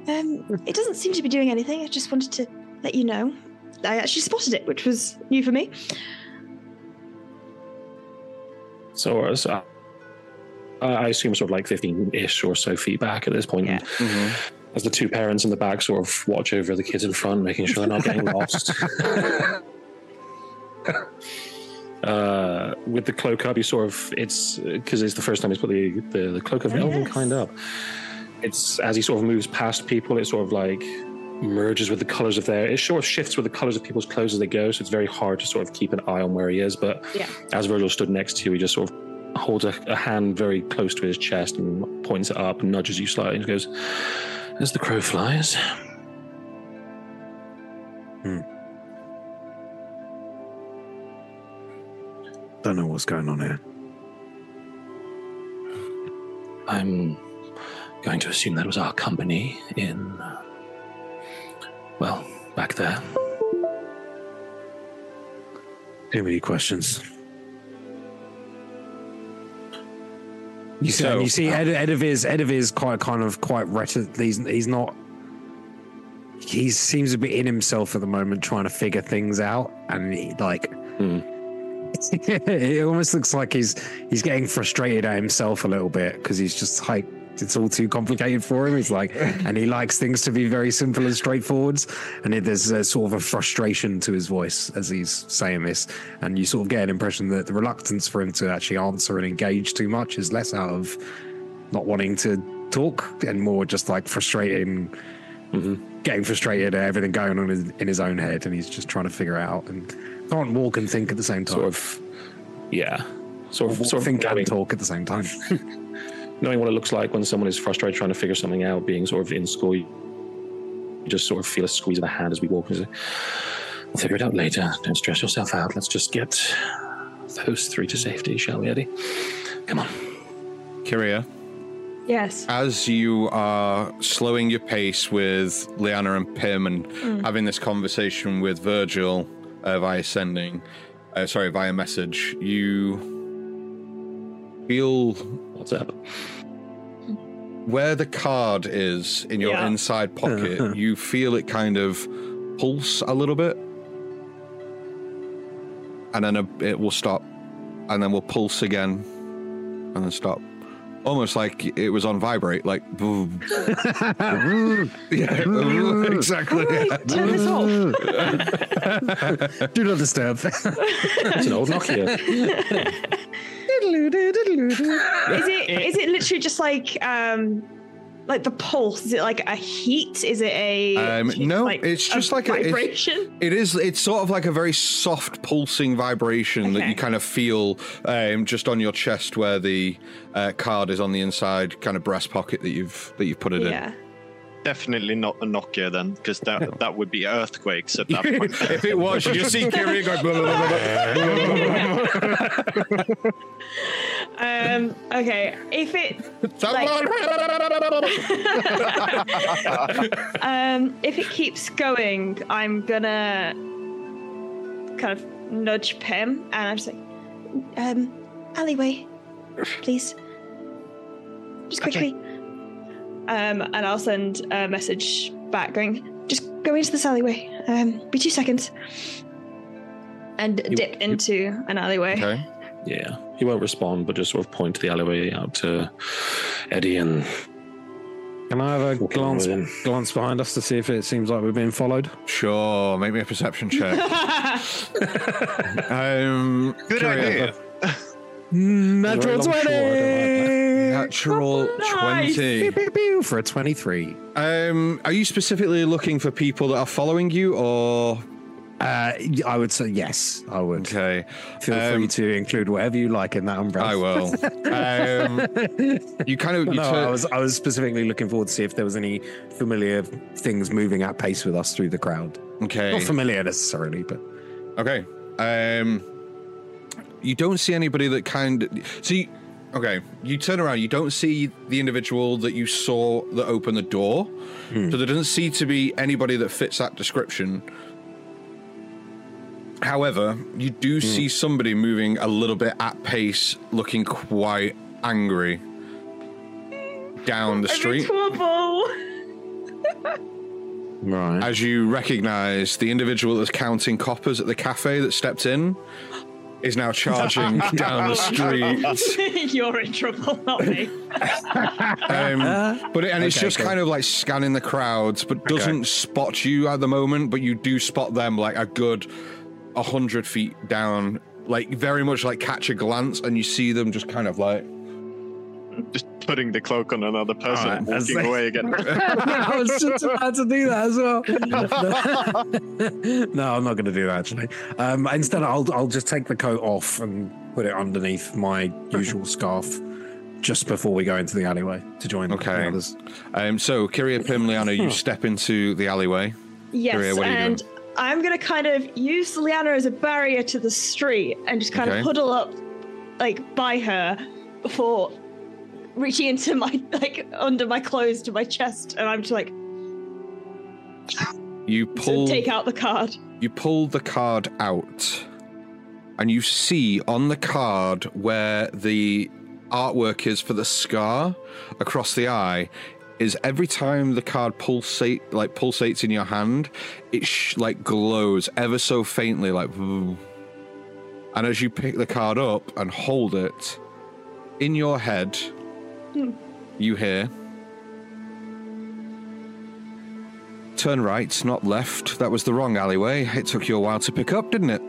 Speaker 4: Um, it doesn't seem to be doing anything. I just wanted to let you know. I actually spotted it, which was new for me.
Speaker 5: So, uh, so I I assume sort of like 15-ish or so feet back at this point.
Speaker 4: Yeah.
Speaker 5: And As the two parents in the back sort of watch over the kids in front, making sure they're not getting lost. uh, with the cloak up, you sort of it's because it's the first time he's put the the, the cloak of
Speaker 4: Oh, yes.
Speaker 5: kind up. It's as he sort of moves past people, it sort of like merges with the colors of their. It sort of shifts with the colors of people's clothes as they go, so it's very hard to sort of keep an eye on where he is. But
Speaker 4: Yeah.
Speaker 5: as Virgil stood next to you, he just sort of holds a, a hand very close to his chest and points it up and nudges you slightly and goes, "As the crow flies." Hmm.
Speaker 1: Don't know what's going on here.
Speaker 5: I'm going to assume that was our company in, uh, well, back there.
Speaker 1: Too many questions. You see,
Speaker 3: So-
Speaker 1: you see, Ed, Edivir's Edivir's quite kind of quite reticent. He's he's not. He seems a bit in himself at the moment, trying to figure things out, and he, like,
Speaker 5: Hmm.
Speaker 1: it almost looks like he's he's getting frustrated at himself a little bit because he's just like it's all too complicated for him. He's like, and he likes things to be very simple and straightforward. And it, there's a sort of a frustration to his voice as he's saying this, and you sort of get an impression that the reluctance for him to actually answer and engage too much is less out of not wanting to talk and more just like frustrating,
Speaker 5: Mhm.
Speaker 1: getting frustrated at everything going on in, in his own head, and he's just trying to figure it out and can't walk and think at the same time.
Speaker 5: Sort of, yeah. Sort of,
Speaker 1: Walk,
Speaker 5: sort of
Speaker 1: think and talk at the same time.
Speaker 5: knowing what it looks like when someone is frustrated trying to figure something out, being sort of in school. You just sort of feel a squeeze of the hand as we walk. and say, We'll figure it out later. Don't stress yourself out. Let's just get those three to safety, shall we, Eddie? Come on.
Speaker 3: Kyria,
Speaker 4: Yes.
Speaker 3: as you are slowing your pace with Liana and Pim and having this conversation with Virgil uh, via sending, uh, sorry, via message, you feel
Speaker 5: What's up?
Speaker 3: where the card is in your
Speaker 4: Yeah.
Speaker 3: inside pocket, you feel it kind of pulse a little bit. And then a, it will stop. And then will pulse again. And then stop. Almost like it was on vibrate, like boom. yeah, exactly.
Speaker 4: Wait, turn this off.
Speaker 1: Do not disturb.
Speaker 5: It's an old Nokia.
Speaker 4: Is it is it literally just like um like the pulse? Is it like a heat? Is it a
Speaker 3: Um, no, it's just
Speaker 4: a
Speaker 3: like a-
Speaker 4: vibration?
Speaker 3: It is. It's sort of like a very soft, pulsing vibration that you kind of feel um, just on your chest, where the uh, card is on the inside, kind of breast pocket that you've that you've put it in.
Speaker 4: yeah.
Speaker 2: Definitely not a Nokia then, because that that would be earthquakes at that point.
Speaker 3: if it was, you see Kiri go. Blah, blah, blah, blah,
Speaker 4: Um. Okay. If it
Speaker 3: blah.
Speaker 4: um if it keeps going, I'm gonna kind of nudge Pim, and I'm just like, um, alleyway, please, just
Speaker 2: Okay
Speaker 4: um, and I'll send a message back going, just go into this alleyway. Um, be two seconds. And dip into an alleyway.
Speaker 3: Okay.
Speaker 5: Yeah. He won't respond, but just sort of point to the alleyway out to Eddie and.
Speaker 1: Can I have a glance glance behind us to see if it seems like we're being followed?
Speaker 3: Sure, make me a perception check. um,
Speaker 2: Good idea.
Speaker 1: Natural 20!
Speaker 3: Natural
Speaker 4: Nice.
Speaker 3: twenty.
Speaker 1: Pew, pew, pew, for a twenty-three.
Speaker 3: Um, are you specifically looking for people that are following you, or
Speaker 1: Uh, I would say yes. I would.
Speaker 3: okay?
Speaker 1: Feel
Speaker 3: Um,
Speaker 1: free to include whatever you like in that umbrella.
Speaker 3: I will. um, you kind of you
Speaker 1: no,
Speaker 3: turn-
Speaker 1: I was I was specifically looking forward to see if there was any familiar things moving at pace with us through the crowd.
Speaker 3: okay.
Speaker 1: Not familiar necessarily, but
Speaker 3: Okay. Um, you don't see anybody that kind of see. Okay, you turn around. You don't see the individual that you saw that opened the door. Hmm. So there doesn't seem to be anybody that fits that description. However, you do hmm. see somebody moving a little bit at pace, looking quite angry down the
Speaker 4: I'm in
Speaker 3: street.
Speaker 1: right.
Speaker 3: As you recognize the individual that's counting coppers at the cafe that stepped in is now charging down the street.
Speaker 4: You're in trouble, not me.
Speaker 3: Um, but it, and it's
Speaker 1: Okay,
Speaker 3: just
Speaker 1: okay.
Speaker 3: kind of like scanning the crowds, but doesn't spot you at the moment. But you do spot them like a good a hundred feet down, like very much like catch a glance, and you see them just kind of like
Speaker 2: Just putting the cloak on another person
Speaker 1: Alright,
Speaker 2: and walking
Speaker 1: like-
Speaker 2: away again.
Speaker 1: I was just about to do that as well. no, I'm not going to do that actually. Um, instead, I'll I'll just take the coat off and put it underneath my usual scarf just before we go into the alleyway to join
Speaker 3: Okay.
Speaker 1: the others.
Speaker 3: um. So Kyria Pim Liana, you step into the alleyway.
Speaker 4: Yes,
Speaker 3: Maria, what are you
Speaker 4: and
Speaker 3: doing?
Speaker 4: I'm gonna kind of use Liana as a barrier to the street and just kind
Speaker 3: Okay.
Speaker 4: of huddle up, like by her, before reaching into my like under my clothes to my chest, and I'm just like
Speaker 3: You
Speaker 4: to
Speaker 3: pull
Speaker 4: take out the card.
Speaker 3: you pull the card out, and you see on the card where the artwork is for the scar across the eye. Is every time the card pulsate like pulsates in your hand, it sh- like glows ever so faintly, like. And as you pick the card up and hold it in your head, you hear. Turn right, not left. That was the wrong alleyway. It took you a while to pick up, didn't it?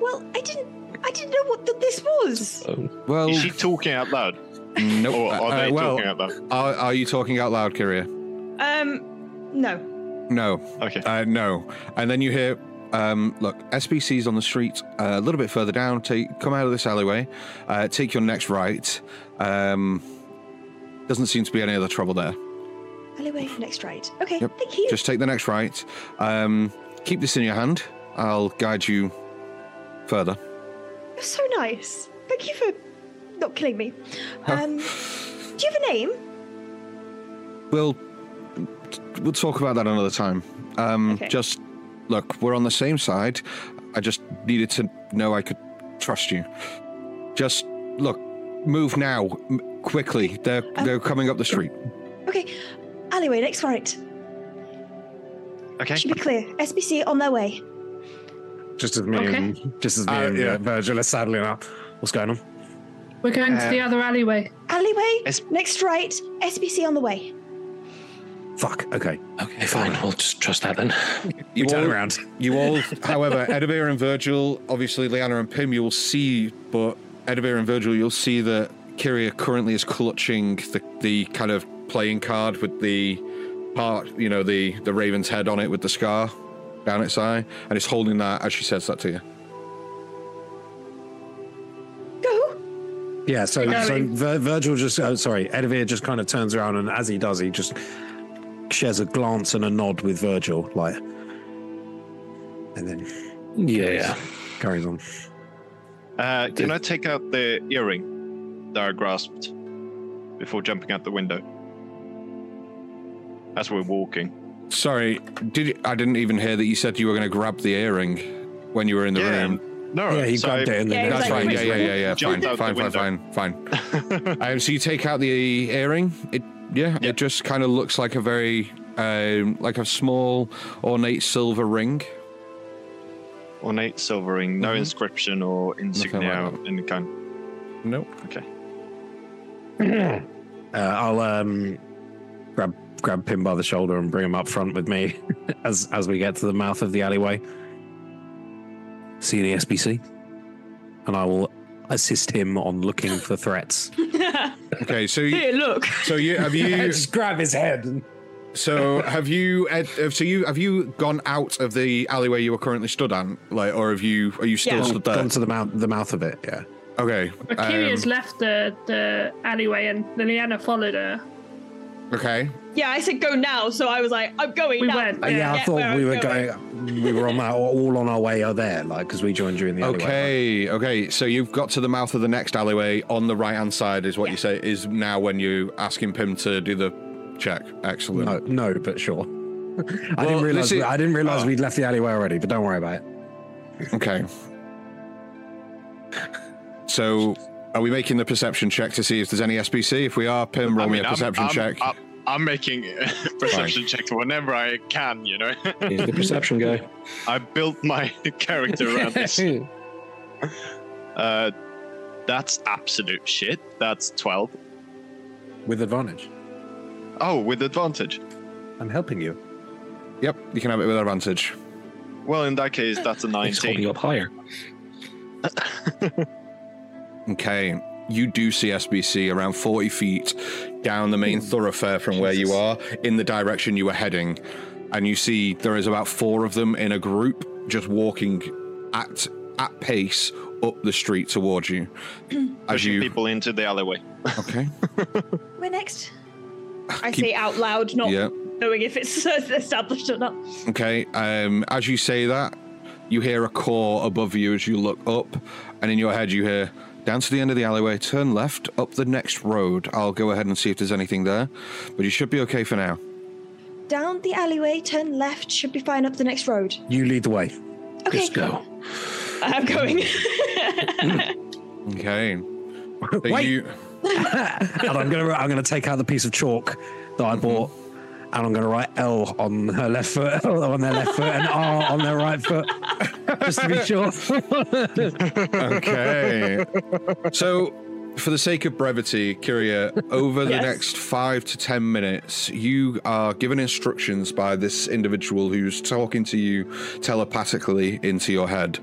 Speaker 4: Well, I didn't. I didn't know what th- this was.
Speaker 5: Oh,
Speaker 3: Well,
Speaker 2: Is she talking out loud?
Speaker 3: nope.
Speaker 2: Or are
Speaker 3: Uh,
Speaker 2: they
Speaker 3: well,
Speaker 2: talking out loud?
Speaker 3: are, are you talking out loud, Kyria?
Speaker 4: Um, no.
Speaker 3: No.
Speaker 2: Okay.
Speaker 3: Uh, no. And then you hear, um, look, SBC's on the street uh, a little bit further down. Take, come out of this alleyway. Uh, take your next right. Um, doesn't seem to be any other trouble there.
Speaker 4: Alleyway, next right. Okay,
Speaker 3: Yep.
Speaker 4: thank you.
Speaker 3: Just take the next right. Um, keep this in your hand. I'll guide you further.
Speaker 4: You're so nice. Thank you for not killing me. Um, do you have a name?
Speaker 3: We'll we'll talk about that another time. Um,
Speaker 4: Okay.
Speaker 3: Just look, we're on the same side. I just needed to know I could trust you. Just look, move now, m- quickly. They're they're coming up the street.
Speaker 4: Okay, alleyway, next right.
Speaker 2: Okay.
Speaker 4: Should be clear. SBC on their way.
Speaker 1: Just as me
Speaker 6: Okay.
Speaker 1: and just as me
Speaker 3: Uh,
Speaker 1: and
Speaker 3: yeah.
Speaker 1: uh, Virgil are saddling up. What's going on?
Speaker 6: We're going to
Speaker 2: Uh,
Speaker 6: the other alleyway.
Speaker 4: Alleyway,
Speaker 2: S-
Speaker 4: next right. SBC on the way.
Speaker 1: Fuck. Okay.
Speaker 5: Okay, fine. We'll just trust that then.
Speaker 3: You
Speaker 1: we turn
Speaker 3: all-
Speaker 1: around.
Speaker 3: You all, however, Edivir and Virgil, obviously Liana and Pim, you will see, but Edivir and Virgil, you'll see that Kyria currently is clutching the, the kind of playing card with the part, you know, the, the raven's head on it with the scar down its eye, and is holding that as she says that to you.
Speaker 4: Go.
Speaker 1: Yeah. So, so Vir- Virgil just oh, sorry, Edivir just kind of turns around and as he does, he just shares a glance and a nod with Virgil, like, and then
Speaker 5: Yeah, yeah.
Speaker 1: carries on.
Speaker 2: Uh, can I take out the earring that I grasped before jumping out the window? As we're walking.
Speaker 3: Sorry, did you, I didn't even hear that you said you were going to grab the earring when you were in the
Speaker 2: yeah.
Speaker 3: room.
Speaker 2: No.
Speaker 1: yeah, he
Speaker 2: so
Speaker 1: grabbed
Speaker 2: I-
Speaker 1: it and then
Speaker 4: Yeah,
Speaker 3: That's
Speaker 4: It's like
Speaker 3: fine. Yeah, yeah, yeah, yeah. Fine,
Speaker 2: Jumped out
Speaker 3: fine, fine, fine, fine. um, so you take out the earring. It, yeah,
Speaker 2: Yep.
Speaker 3: it just kind of looks like a very, um, like a small ornate silver ring.
Speaker 2: Ornate silver ring, no
Speaker 3: Mhm.
Speaker 2: inscription or insignia
Speaker 3: like
Speaker 2: of any kind.
Speaker 3: Nope.
Speaker 2: Okay.
Speaker 1: Uh, I'll um grab grab Pim by the shoulder and bring him up front with me as as we get to the mouth of the alleyway. See the SBC, and I will assist him on looking for threats.
Speaker 3: Okay, so you,
Speaker 4: Here, look.
Speaker 3: so you have you
Speaker 1: Just grab his head. And...
Speaker 3: so have you Ed, uh, so you have you gone out of the alleyway you were currently stood on, like, or have you are you still
Speaker 4: Yeah.
Speaker 3: stood there?
Speaker 1: Gone to the mouth the mouth of it. Yeah.
Speaker 3: Okay.
Speaker 6: But Kyria's
Speaker 3: um,
Speaker 6: left the, the alleyway and Liliana followed her.
Speaker 3: Okay.
Speaker 4: Yeah, I said go now, so I was like, I'm going
Speaker 6: We
Speaker 4: now.
Speaker 6: went.
Speaker 1: Uh, yeah, I thought we were going. We were on our, all on our way are there, like because we joined you in the alleyway.
Speaker 3: Okay, okay. So you've got to the mouth of the next alleyway on the right hand side, is what
Speaker 4: Yeah.
Speaker 3: you say is now when you asking Pim to do the check. Excellent.
Speaker 1: No, no, but sure. I
Speaker 3: Well,
Speaker 1: didn't realize.
Speaker 3: is-
Speaker 1: I didn't realize
Speaker 3: oh.
Speaker 1: we'd left the alleyway already, but don't worry about it.
Speaker 3: Okay. So, are we making the perception check to see if there's any SBC? If we are, Pim, roll
Speaker 2: I
Speaker 3: me
Speaker 2: mean,
Speaker 3: a
Speaker 2: I'm-
Speaker 3: perception
Speaker 2: I'm,
Speaker 3: check.
Speaker 2: I'm, I'm making perception checks whenever I can, you know.
Speaker 5: He's the perception guy.
Speaker 2: I built my character around this. Uh, that's absolute shit. That's 12.
Speaker 1: With advantage.
Speaker 2: Oh, with advantage.
Speaker 1: I'm helping you.
Speaker 3: yep, you can have it with advantage.
Speaker 2: Well, in that case, that's a 19.
Speaker 5: He's holding
Speaker 2: 19.
Speaker 5: you up higher.
Speaker 3: Okay. You do see SBC around 40 feet down the main thoroughfare from where you are in the direction you were heading. And you see there is about four of them in a group just walking at at pace up the street towards you. As
Speaker 2: Pushing
Speaker 3: you
Speaker 2: people into the alleyway.
Speaker 3: Okay.
Speaker 4: We're next. I
Speaker 3: Keep-
Speaker 4: say out loud, not
Speaker 3: Yeah.
Speaker 4: knowing if it's established or not.
Speaker 3: Okay. Um, as you say that, you hear a call above you as you look up, and in your head you hear, "Down to the end of the alleyway, turn left up the next road. I'll go ahead and see if there's anything there, but you should be okay for now."
Speaker 4: Down the alleyway, turn left, should be fine up the next road.
Speaker 1: You lead the way.
Speaker 4: Okay,
Speaker 5: Let's go.
Speaker 4: I'm going.
Speaker 3: Okay. So
Speaker 1: Wait.
Speaker 3: you,
Speaker 1: and I'm gonna I'm gonna take out the piece of chalk that I bought, and I'm gonna write L on her left foot, on their left foot, and R on their right foot, just to be sure.
Speaker 3: okay. so, for the sake of brevity, Kyria, over the next five to ten minutes, you are given instructions by this individual who's talking to you telepathically into your head.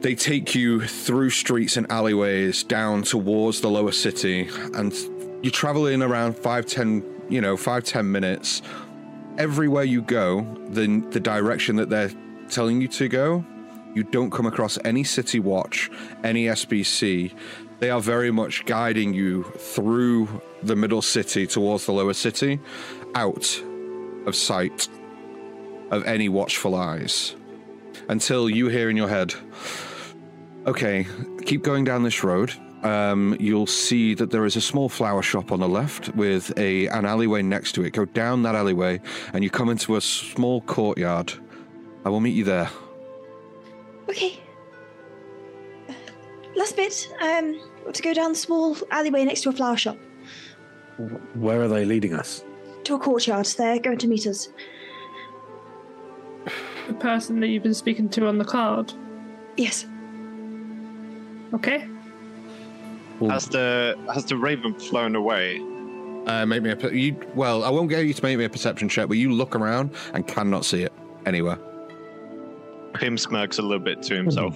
Speaker 3: They take you through streets and alleyways down towards the lower city, and you travel in around five, ten, you know, five, ten minutes. Everywhere you go, the the direction that they're telling you to go, you don't come across any city watch, any SBC. They are very much guiding you through the middle city towards the lower city, out of sight of any watchful eyes. Until you hear in your head, okay, keep going down this road. Um, you'll see that there is a small flower shop on the left with a an alleyway next to it. Go down that alleyway, and you come into a small courtyard. I will meet you there.
Speaker 7: Okay. Uh, Last bit. Um, got to go down the small alleyway next to a flower shop
Speaker 1: Where are they leading us?
Speaker 7: to a courtyard. They're going to meet us.
Speaker 6: The person that you've been speaking to on the card.
Speaker 7: Yes.
Speaker 6: Okay.
Speaker 2: Has the has the raven flown away?
Speaker 3: Uh, make me a per- you. Well, I won't get you to make me a perception check, but you look around and cannot see it anywhere.
Speaker 2: Pim smirks a little bit to himself.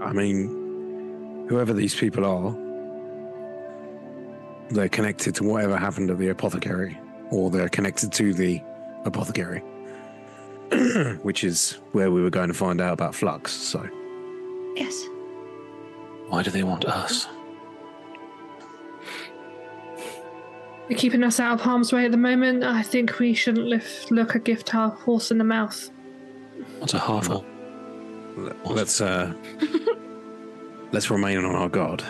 Speaker 1: I mean, whoever these people are, they're connected to whatever happened at the apothecary, or they're connected to the apothecary, which is where we were going to find out about Flux. So,
Speaker 7: Yes.
Speaker 5: Why do they want us?
Speaker 6: They're keeping us out of harm's way at the moment. I think we shouldn't lift, look a gift our horse in the mouth.
Speaker 5: What's a half orc?
Speaker 1: let's uh, let's remain on our guard,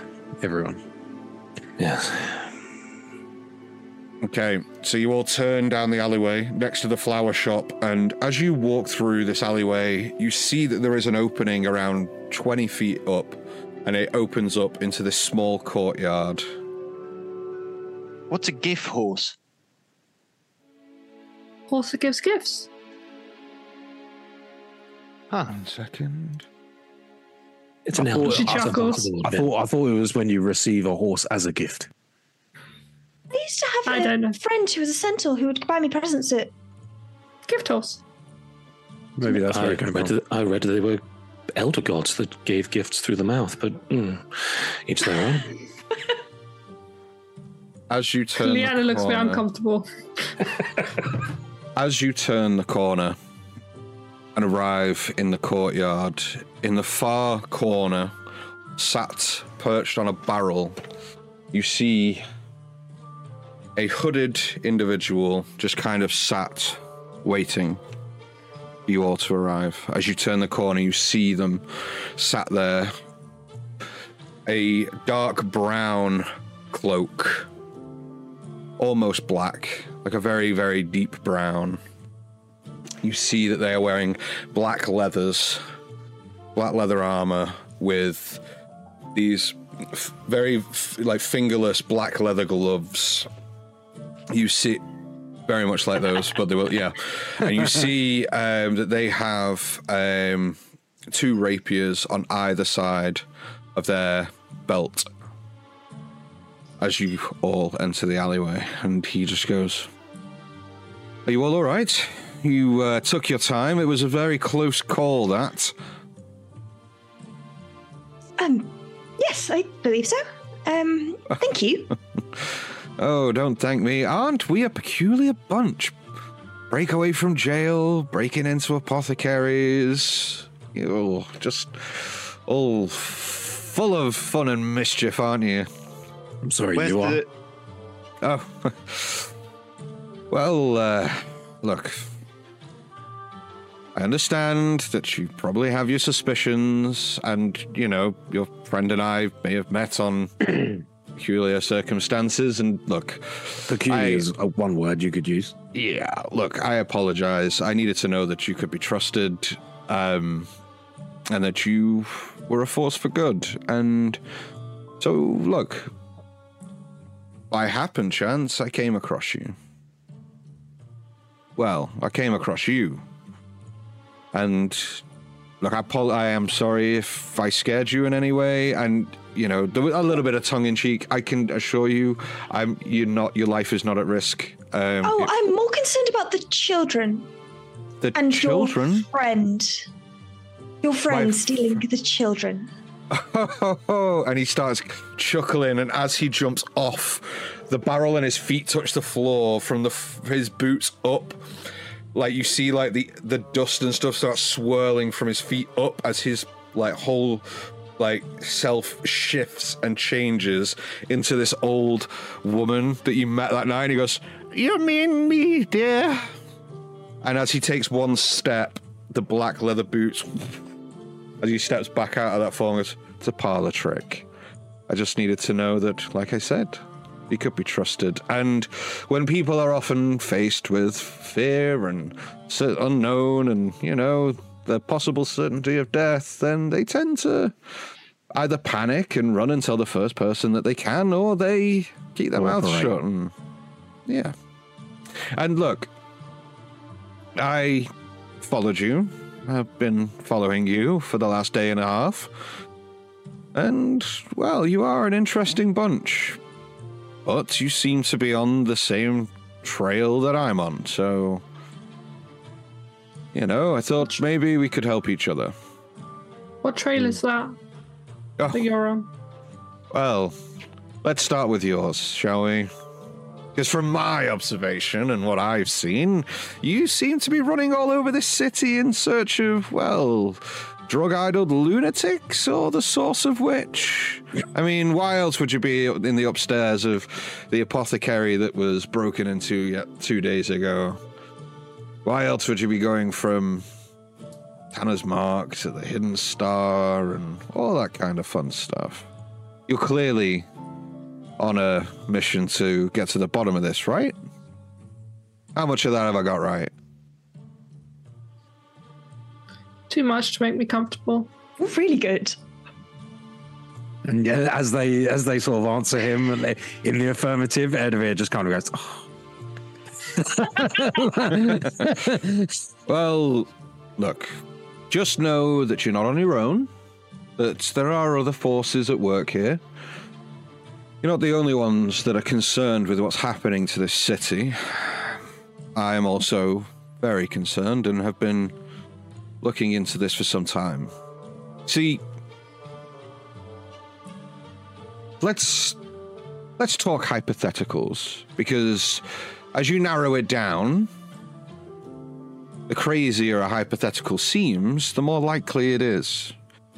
Speaker 1: everyone.
Speaker 5: Yes.
Speaker 3: Okay, so you all turn down the alleyway next to the flower shop, and as you walk through this alleyway, you see that there is an opening around 20 feet up, and it opens up into this small courtyard.
Speaker 2: What's a gift horse?
Speaker 6: Horse that gives gifts.
Speaker 2: Huh.
Speaker 3: One second.
Speaker 5: It's an
Speaker 1: I
Speaker 5: elder.
Speaker 1: thought-
Speaker 6: She chuckles.
Speaker 1: I thought I thought it was when you receive a horse as a gift.
Speaker 7: I used to have
Speaker 6: I
Speaker 7: a
Speaker 6: don't know.
Speaker 7: friend who was a centaur who would buy me presents at.
Speaker 6: Gift horse.
Speaker 1: Maybe that's where
Speaker 5: I
Speaker 1: it came
Speaker 5: read,
Speaker 1: from.
Speaker 5: that, I read they were elder gods that gave gifts through the mouth, but mm, each their own.
Speaker 3: As you turn, the
Speaker 6: Liana looks a bit
Speaker 3: corner-
Speaker 6: uncomfortable.
Speaker 3: As you turn the corner and arrive in the courtyard, in the far corner, sat perched on a barrel, you see a hooded individual just kind of sat waiting for you all to arrive. As you turn the corner, you see them sat there. A dark brown cloak, almost black, like a very, very deep brown. You see that they are wearing black leathers, black leather armor with these very like fingerless black leather gloves. You see very much like those, but they will, yeah. And you see um, that they have um, two rapiers on either side of their belt as you all enter the alleyway, and he just goes, Are you all alright? You uh, took your time. It was a very close call, that.
Speaker 7: Um, yes, I believe so. Um, thank you.
Speaker 3: Oh, don't thank me. Aren't we a peculiar bunch? Break away from jail, breaking into apothecaries. You just all full of fun and mischief, aren't you?
Speaker 1: I'm sorry,
Speaker 2: Where's
Speaker 1: you are.
Speaker 2: the
Speaker 3: Oh. well, uh, look. I understand that you probably have your suspicions, and, you know, your friend and I may have met on peculiar circumstances. And look,
Speaker 1: Peculiar
Speaker 3: I-
Speaker 1: is one word you could use.
Speaker 3: yeah, look, I apologize. I needed to know that you could be trusted, um, and that you were a force for good. And so, look, by happen chance, I came across you. Well, I came across you. And look, I, pol- I am sorry if I scared you in any way. And you know, a little bit of tongue in cheek. I can assure you, I'm you're not. Your life is not at risk. Um,
Speaker 7: Oh,
Speaker 3: it-
Speaker 7: I'm more concerned about the children
Speaker 3: the
Speaker 7: and
Speaker 3: children.
Speaker 7: your friend. Your friend
Speaker 3: My
Speaker 7: stealing the children.
Speaker 3: Oh, and he starts chuckling, and as he jumps off, the barrel and his feet touch the floor from the f- his boots up. Like you see, like the the dust and stuff starts swirling from his feet up as his like whole like self shifts and changes into this old woman that you met that night. And he goes, "You mean me, dear?" And as he takes one step, the black leather boots as he steps back out of that form, goes, it's a parlor trick. I just needed to know that, like I said, he could be trusted. And when people are often faced with fear and unknown and, you know, the possible certainty of death, then they tend to either panic and run and tell the first person that they can, or they keep their mouths shut. And, yeah. And look, I followed you. I've been following you for the last day and a half. And, well, you are an interesting bunch. But you seem to be on the same trail that I'm on, so. You know, I thought maybe we could help each other.
Speaker 6: What trail is that
Speaker 3: Oh,
Speaker 6: that you're on?
Speaker 3: well, let's start with yours, shall we? Because from my observation and what I've seen, you seem to be running all over this city in search of, well, drug idled lunatics or the source of which? I mean, why else would you be in the upstairs of the apothecary that was broken into yet two days ago? Why else would you be going from Tanner's Mark to the Hidden Star and all that kind of fun stuff? You're clearly on a mission to get to the bottom of this, right? How much of that have I got right?
Speaker 6: Too much to make me comfortable.
Speaker 4: Really good.
Speaker 1: And yeah, as they as they sort of answer him in the affirmative, Edivir just kind of goes, oh.
Speaker 3: Well, look, just know that you're not on your own, that there are other forces at work here. You're not the only ones that are concerned with what's happening to this city. I am also very concerned and have been looking into this for some time. See, let's let's talk hypotheticals because as you narrow it down, the crazier a hypothetical seems, the more likely it is.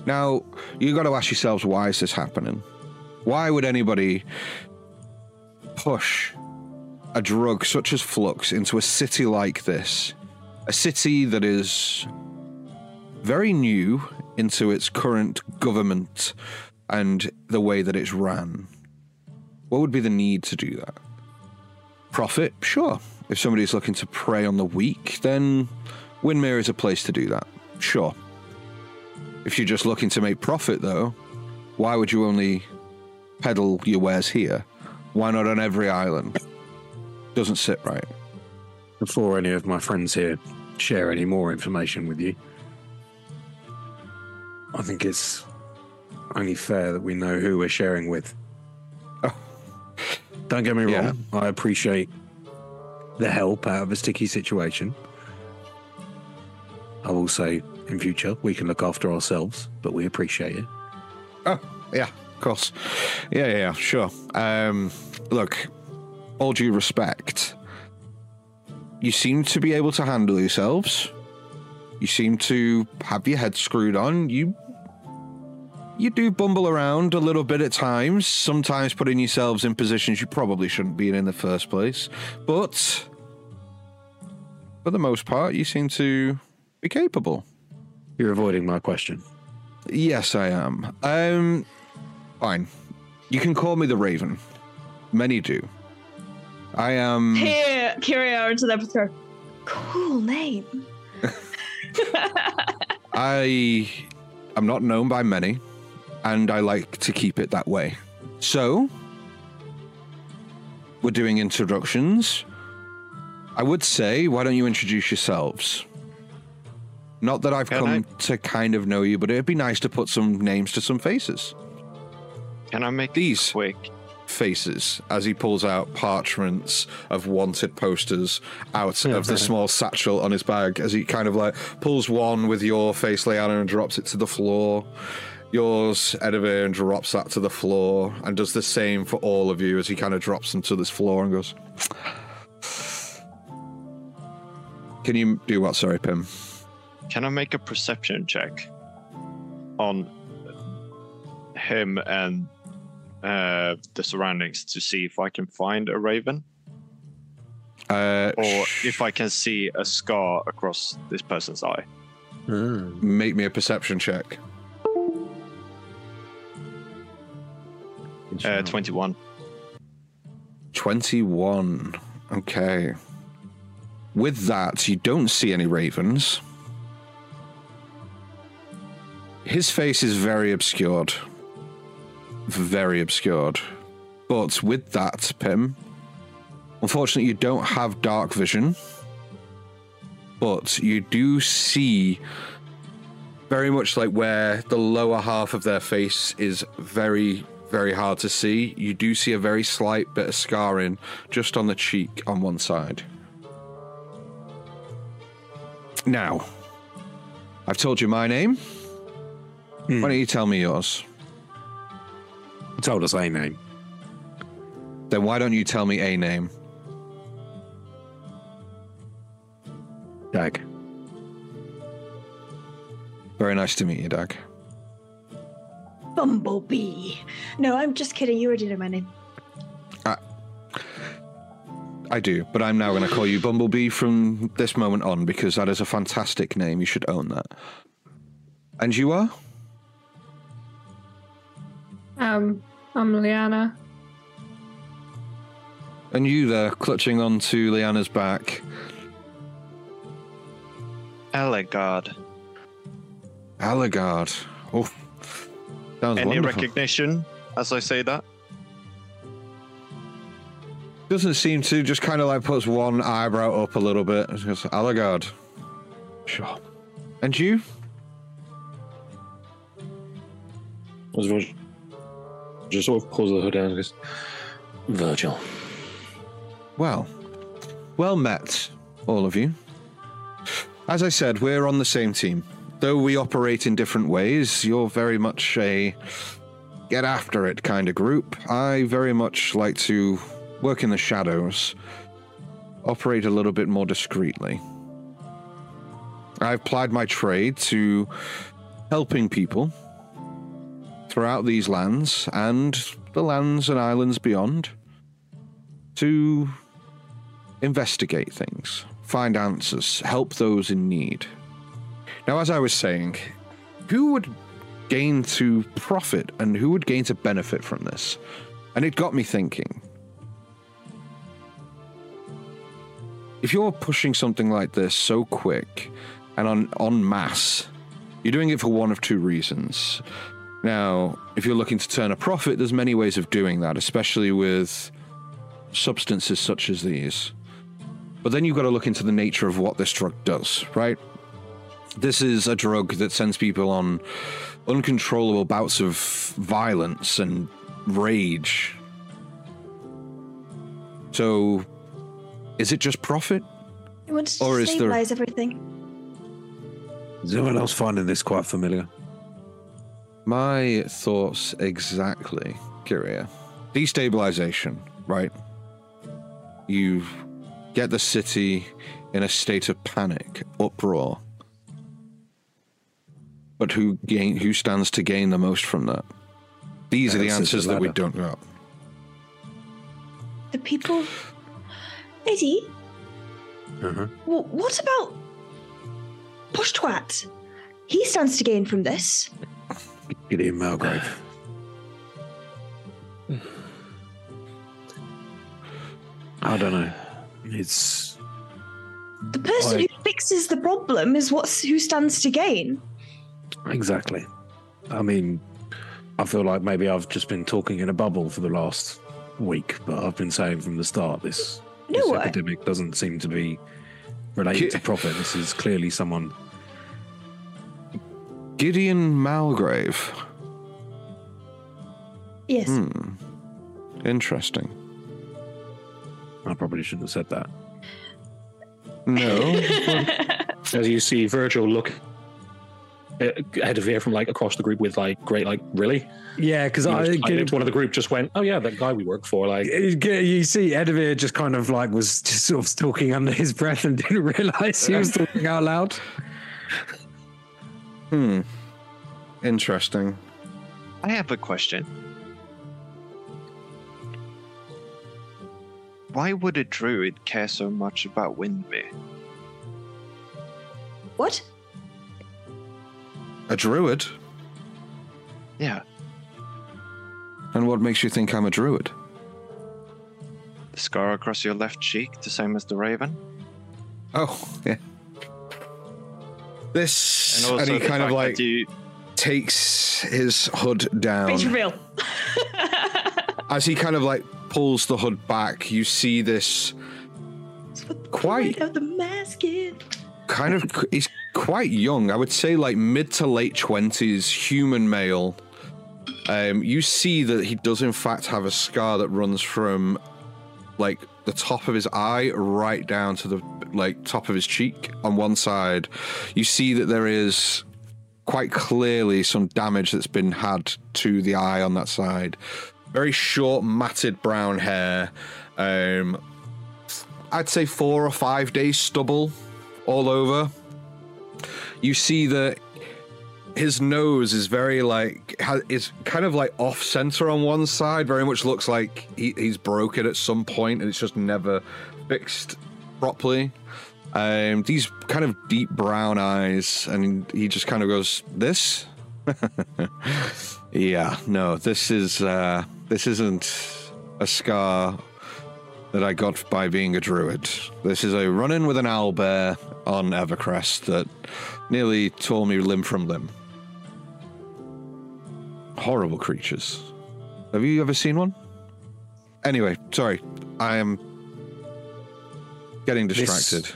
Speaker 3: Now, you've got to ask yourselves why is this happening? Why would anybody push a drug such as Flux into a city like this? A city that is very new into its current government and the way that it's ran. What would be the need to do that? Profit? Sure. If somebody's looking to prey on the weak, then Windmere is a place to do that. Sure. If you're just looking to make profit, though, why would you only peddle your wares here? Why not on every island? Doesn't sit right.
Speaker 1: before any of my friends here share any more information with you, I think it's only fair that we know who we're sharing with. Don't get me
Speaker 3: Yeah.
Speaker 1: wrong, I appreciate the help out of a sticky situation. I will say in future we can look after ourselves, but we appreciate it.
Speaker 3: Oh, yeah, of course. Yeah, yeah, yeah, sure. Um, look, all due respect, you seem to be able to handle yourselves. You seem to have your head screwed on. You you do bumble around a little bit at times, sometimes putting yourselves in positions you probably shouldn't be in in the first place. But for the most part, you seem to be capable.
Speaker 1: You're avoiding my question.
Speaker 3: Yes, I am. Um, fine. You can call me the Raven. Many do. I am.
Speaker 4: Here, Kyria into the episode.
Speaker 7: Cool name.
Speaker 3: I am not known by many, and I like to keep it that way. So, we're doing introductions. I would say, why don't you introduce yourselves? Not that I've
Speaker 2: Can
Speaker 3: come to kind of know you, but it'd be nice to put some names to some faces.
Speaker 2: Can I make
Speaker 3: These.
Speaker 2: quick?
Speaker 3: faces as he pulls out parchments of wanted posters out of the small satchel on his bag as he kind of like pulls one with your face layout and drops it to the floor. Yours, Edivir, and drops that to the floor and does the same for all of you as he kind of drops them to this floor and goes. Can you do what? Sorry, Pim.
Speaker 2: Can I make a perception check on him and uh, the surroundings to see if I can find a raven
Speaker 3: Uh,
Speaker 2: or if I can see a scar across this person's eye?
Speaker 3: make me a perception check.
Speaker 2: Uh, 21.
Speaker 3: 21. Okay. With that, you don't see any ravens. His face is very obscured. Very obscured. But with that, Pim, unfortunately, you don't have dark vision. But you do see very much like where the lower half of their face is very, very hard to see. You do see a very slight bit of scarring just on the cheek on one side. Now, I've told you my name. Hmm. Why don't you tell me yours?
Speaker 1: You told us a name.
Speaker 3: Then why don't you tell me a name?
Speaker 1: Dag.
Speaker 3: Very nice to meet you, Doug.
Speaker 7: Bumblebee. No, I'm just kidding. You already know my name.
Speaker 3: I do, but I'm now going to call you Bumblebee from this moment on because that is a fantastic name. You should own that. And you are?
Speaker 6: Um, I'm Liana.
Speaker 3: And you there, clutching onto Liana's back.
Speaker 2: Elegard.
Speaker 3: Allegard. Oh, sounds
Speaker 2: Any
Speaker 3: wonderful.
Speaker 2: recognition as I say that?
Speaker 3: Doesn't seem to, just kind of like puts one eyebrow up a little bit. Just goes, Allegard. Sure. And you?
Speaker 5: As Virgil just sort of pulls the hood down and goes, Virgil.
Speaker 3: Well, well met, all of you. As I said, we're on the same team. Though we operate in different ways, you're very much a get after it kind of group. I very much like to work in the shadows, operate a little bit more discreetly. I've plied my trade to helping people throughout these lands and the lands and islands beyond to investigate things, find answers, help those in need. Now, as I was saying, who would gain to profit and who would gain to benefit from this? And it got me thinking. If you're pushing something like this so quick and on en masse, you're doing it for one of two reasons. Now, if you're looking to turn a profit, there's many ways of doing that, especially with substances such as these. But then you've got to look into the nature of what this drug does, right? This is a drug that sends people on uncontrollable bouts of violence and rage. So, is it just profit?
Speaker 7: He wanted to
Speaker 3: Or is there-
Speaker 7: stabilize everything.
Speaker 1: Is anyone else finding this quite familiar?
Speaker 3: My thoughts exactly, Kyria. Destabilization, right? You get the city in a state of panic, uproar. But who gain who stands to gain the most from that? These are the
Speaker 1: Yeah, this is
Speaker 3: answers that we don't know.
Speaker 7: The people. Lady,
Speaker 1: Uh-huh.
Speaker 7: w- what about Pushtwat? He stands to gain from this.
Speaker 1: Gideon Malgrave. I don't know. It's
Speaker 7: The person
Speaker 1: I-
Speaker 7: who fixes the problem is what's who stands to gain.
Speaker 1: Exactly. I mean, I feel like maybe I've just been talking in a bubble for the last week, but I've been saying from the start this,
Speaker 7: No,
Speaker 1: this epidemic doesn't seem to be related to profit. This is clearly someone.
Speaker 3: Gideon Malgrave.
Speaker 7: Yes.
Speaker 3: Hmm. Interesting.
Speaker 1: I probably shouldn't have said that.
Speaker 3: No.
Speaker 5: As you see Virgil look ahead of here from like across the group with like great like really
Speaker 1: Yeah, because I
Speaker 5: know, like, one of the group just went oh yeah that guy we work for like
Speaker 1: you see, Edivir just kind of like was just sort of talking under his breath and didn't realize he was talking out loud.
Speaker 3: hmm. Interesting.
Speaker 2: I have a question. Why would a druid care so much about Windmere?
Speaker 7: What?
Speaker 3: A druid?
Speaker 2: Yeah.
Speaker 3: And what makes you think I'm a druid?
Speaker 2: The scar across your left cheek, the same as the raven.
Speaker 3: Oh, yeah. This,
Speaker 2: And
Speaker 3: and,
Speaker 2: also
Speaker 3: he kind of like
Speaker 2: you
Speaker 3: takes his hood down.
Speaker 4: Face reveal.
Speaker 3: As he kind of like pulls the hood back, you see this quite
Speaker 7: Of the mask in.
Speaker 3: Kind of he's quite young. I would say like mid to late twenties, human male. Um, you see that he does in fact have a scar that runs from like the top of his eye right down to the like top of his cheek on one side. You see that there is quite clearly some damage that's been had to the eye on that side. Very short, matted brown hair. Um, I'd say four or five days stubble all over. You see that his nose is very like is kind of like off center on one side. Very much looks like he, he's broken at some point and it's just never fixed properly. Um, these kind of deep brown eyes, and he just kind of goes, "This." yeah, no, this is uh, this isn't a scar that I got by being a druid. This is a run-in with an owlbear on Evercrest that nearly tore me limb from limb. Horrible creatures. Have you ever seen one? Anyway, sorry, I am getting distracted.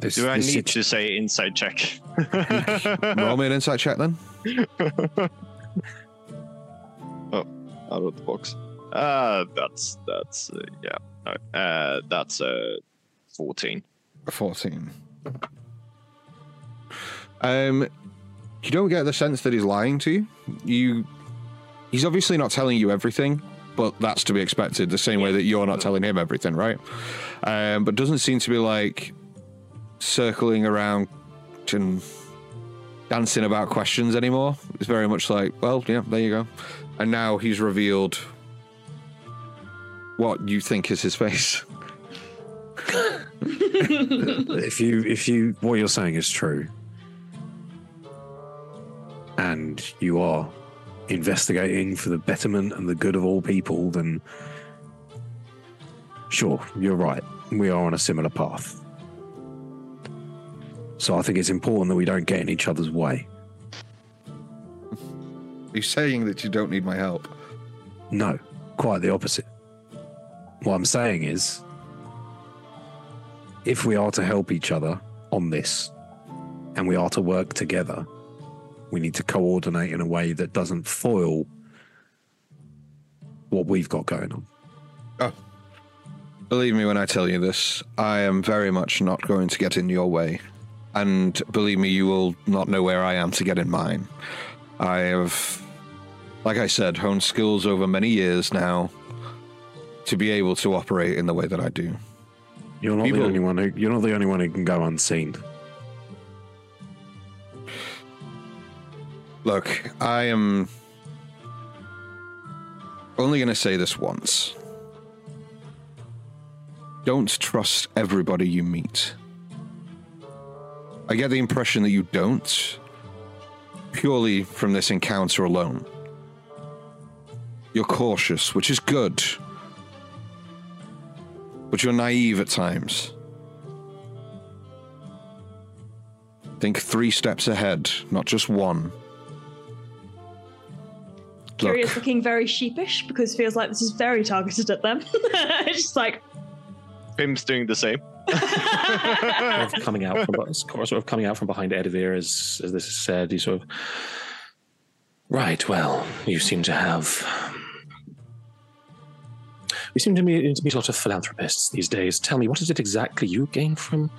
Speaker 1: This,
Speaker 2: do I
Speaker 1: this
Speaker 2: need
Speaker 1: sit-
Speaker 2: to say insight check?
Speaker 3: Roll me an insight check then.
Speaker 2: Oh, out of the box. Uh, that's that's uh, yeah. No, uh, that's uh, fourteen.
Speaker 3: 14. Um, you don't get the sense that he's lying to you. You, he's obviously not telling you everything, but that's to be expected. The same way that you're not telling him everything, right? Um, but doesn't seem to be like circling around and dancing about questions anymore. It's very much like, well, yeah, there you go. And now he's revealed what you think is his face.
Speaker 1: if you if you what you're saying is true. And you are investigating for the betterment and the good of all people then sure you're right. We are on a similar path. So i think it's important that we don't get in each other's way.
Speaker 3: He's saying that you don't need my help.
Speaker 1: no quite the opposite. What i'm saying is if we are to help each other on this and we are to work together, we need to coordinate in a way that doesn't foil what we've got going on.
Speaker 3: Oh. Believe me when I tell you this, I am very much not going to get in your way. And believe me, you will not know where I am to get in mine. I have, like I said, honed skills over many years now to be able to operate in the way that I do.
Speaker 1: You're not
Speaker 3: People-
Speaker 1: the only one who you're not the only one who can go unseen.
Speaker 3: Look, I am only going to say this once. Don't trust everybody you meet. I get the impression that you don't, purely from this encounter alone. You're cautious, which is good, but you're naive at times. Think three steps ahead, not just one.
Speaker 4: Curious
Speaker 3: Look.
Speaker 4: looking very sheepish because feels like this is very targeted at them. It's just like
Speaker 2: Pim's doing the same.
Speaker 5: sort of coming out from sort of coming out from behind Edivir as as this is said. He sort of right. Well, you seem to have. We seem to meet, meet a lot of philanthropists these days. Tell me, what is it exactly you gain from?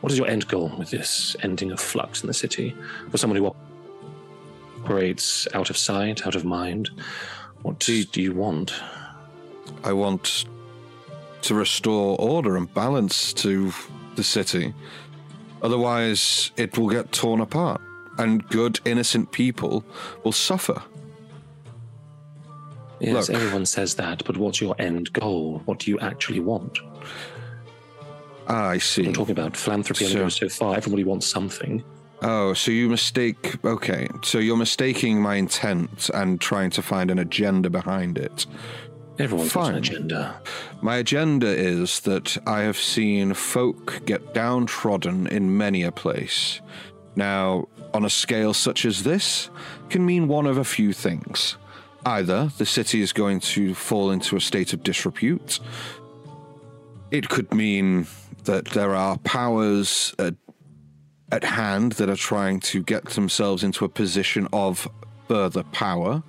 Speaker 5: What is your end goal with this ending of flux in the city? For someone who operates out of sight, out of mind, what do you want?
Speaker 3: I want to restore order and balance to the city. Otherwise, it will get torn apart, and good, innocent people will suffer.
Speaker 5: Yes,
Speaker 3: Look.
Speaker 5: everyone says that, but what's your end goal? What do you actually want?
Speaker 3: Ah, I see.
Speaker 5: I'm talking about philanthropy
Speaker 3: So-
Speaker 5: so far. Everybody wants something.
Speaker 3: Oh, so you mistake. Okay, so you're mistaking my intent and trying to find an agenda behind it.
Speaker 5: Everyone's
Speaker 3: Fine.
Speaker 5: an agenda.
Speaker 3: My agenda is that I have seen folk get downtrodden in many a place. Now, on a scale such as this, can mean one of a few things. Either the city is going to fall into a state of disrepute. It could mean that there are powers at, at hand that are trying to get themselves into a position of further power.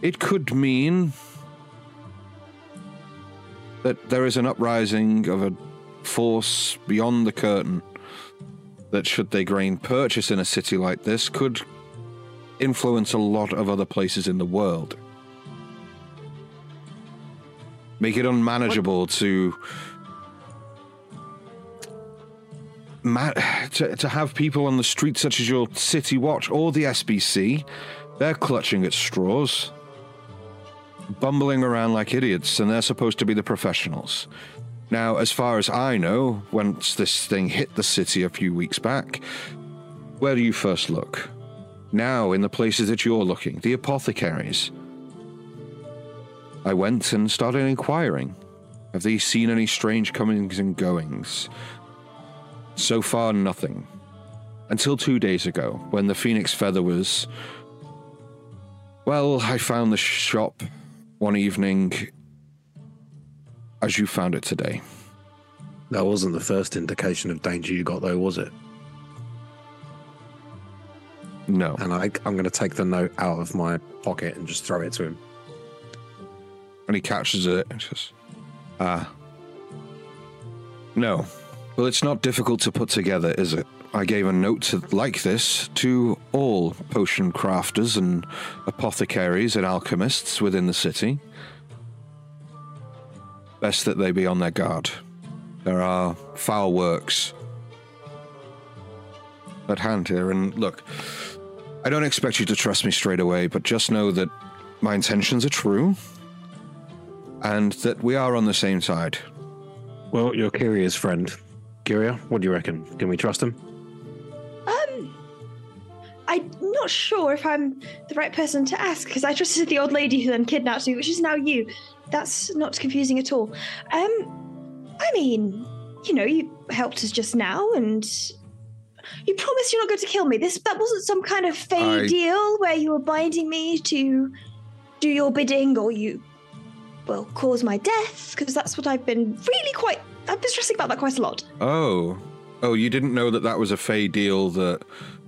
Speaker 3: It could mean that there is an uprising of a force beyond the curtain that, should they gain purchase in a city like this, could influence a lot of other places in the world. Make it unmanageable to. Ma- to, to have people on the streets such as your City Watch or the SBC, they're clutching at straws bumbling around like idiots, and they're supposed to be the professionals. Now, as far as I know, once this thing hit the city a few weeks back, where do you first look? Now, in the places that you're looking, the apothecaries. I went and started inquiring. Have they seen any strange comings and goings? So far, nothing. Until two days ago, when the Phoenix Feather was. Well, I found the shop one evening as you found it today.
Speaker 1: That wasn't the first indication of danger you got, though, was it?
Speaker 3: No.
Speaker 1: And I, I'm going to take the note out of my pocket and just throw it to him.
Speaker 3: And he catches it and says, Ah. No. Well, it's not difficult to put together, is it? I gave a note to, like this to all potion crafters and apothecaries and alchemists within the city. Best that they be on their guard. There are foul works at hand here, and look, I don't expect you to trust me straight away, but just know that my intentions are true and that we are on the same side.
Speaker 1: Well, you're Kyria's friend. Kyria, what do you reckon? Can we trust him?
Speaker 7: Um, I'm not sure if I'm the right person to ask because I trusted the old lady who then kidnapped me, which is now you. That's not confusing at all. Um, I mean, you know, you helped us just now, and you promised you're not going to kill me. This that wasn't some kind of fey
Speaker 3: I-
Speaker 7: deal where you were binding me to do your bidding, or you, well, cause my death. Because that's what I've been really quite. I've been stressing about that quite a lot.
Speaker 3: Oh. Oh, you didn't know that that was a Fey deal that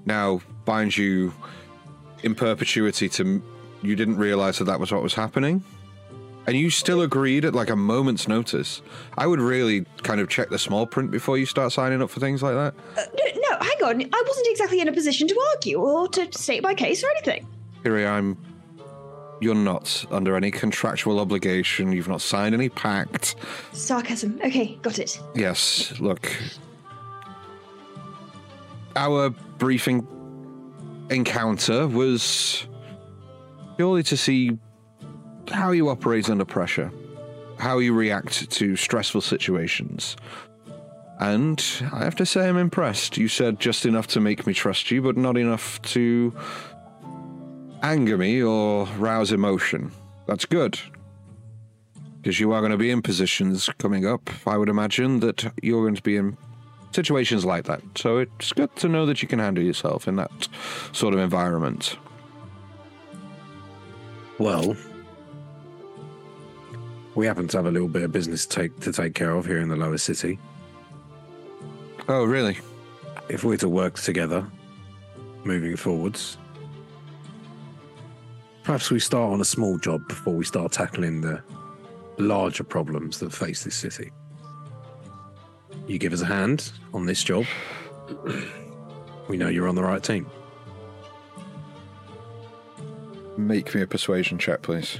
Speaker 3: now binds you in perpetuity to. You didn't realize that that was what was happening? And you still agreed at like a moment's notice. I would really kind of check the small print before you start signing up for things like that.
Speaker 7: Uh, no, no, hang on. I wasn't exactly in a position to argue or to state my case or anything.
Speaker 3: Kiri, I'm. You're not under any contractual obligation. You've not signed any pact.
Speaker 7: Sarcasm. Okay, got it.
Speaker 3: Yes, look. Our briefing encounter was purely to see how you operate under pressure, how you react to stressful situations. And I have to say, I'm impressed. You said just enough to make me trust you, but not enough to anger me or rouse emotion. That's good. Because you are going to be in positions coming up, I would imagine, that you're going to be in situations like that. So it's good to know that you can handle yourself in that sort of environment.
Speaker 1: Well, we happen to have a little bit of business to take, to take care of here in the lower city.
Speaker 3: Oh, really?
Speaker 1: If we're to work together moving forwards, perhaps we start on a small job before we start tackling the larger problems that face this city. You give us a hand on this job, we know you're on the right team.
Speaker 3: Make me a persuasion check, please.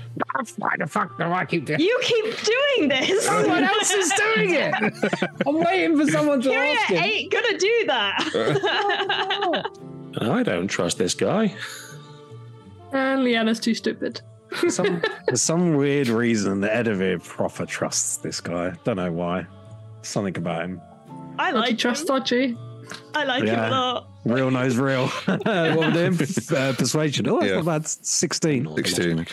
Speaker 8: Why the fuck do I keep doing this?
Speaker 7: You keep doing this.
Speaker 8: Someone else is doing it. I'm waiting for someone to
Speaker 7: Kyria
Speaker 8: ask him.
Speaker 7: ain't gonna do that.
Speaker 5: I don't trust this guy.
Speaker 6: And Liana's too stupid.
Speaker 1: For some, for some weird reason, the Edivir proper trusts this guy. Don't know why. Something about him.
Speaker 4: I
Speaker 6: Dodgy
Speaker 4: like
Speaker 6: trust
Speaker 4: him. I like him a lot.
Speaker 1: Real knows real. what we're doing? Uh, persuasion. Oh, that's
Speaker 3: Yeah.
Speaker 1: not bad. 16.
Speaker 3: 16.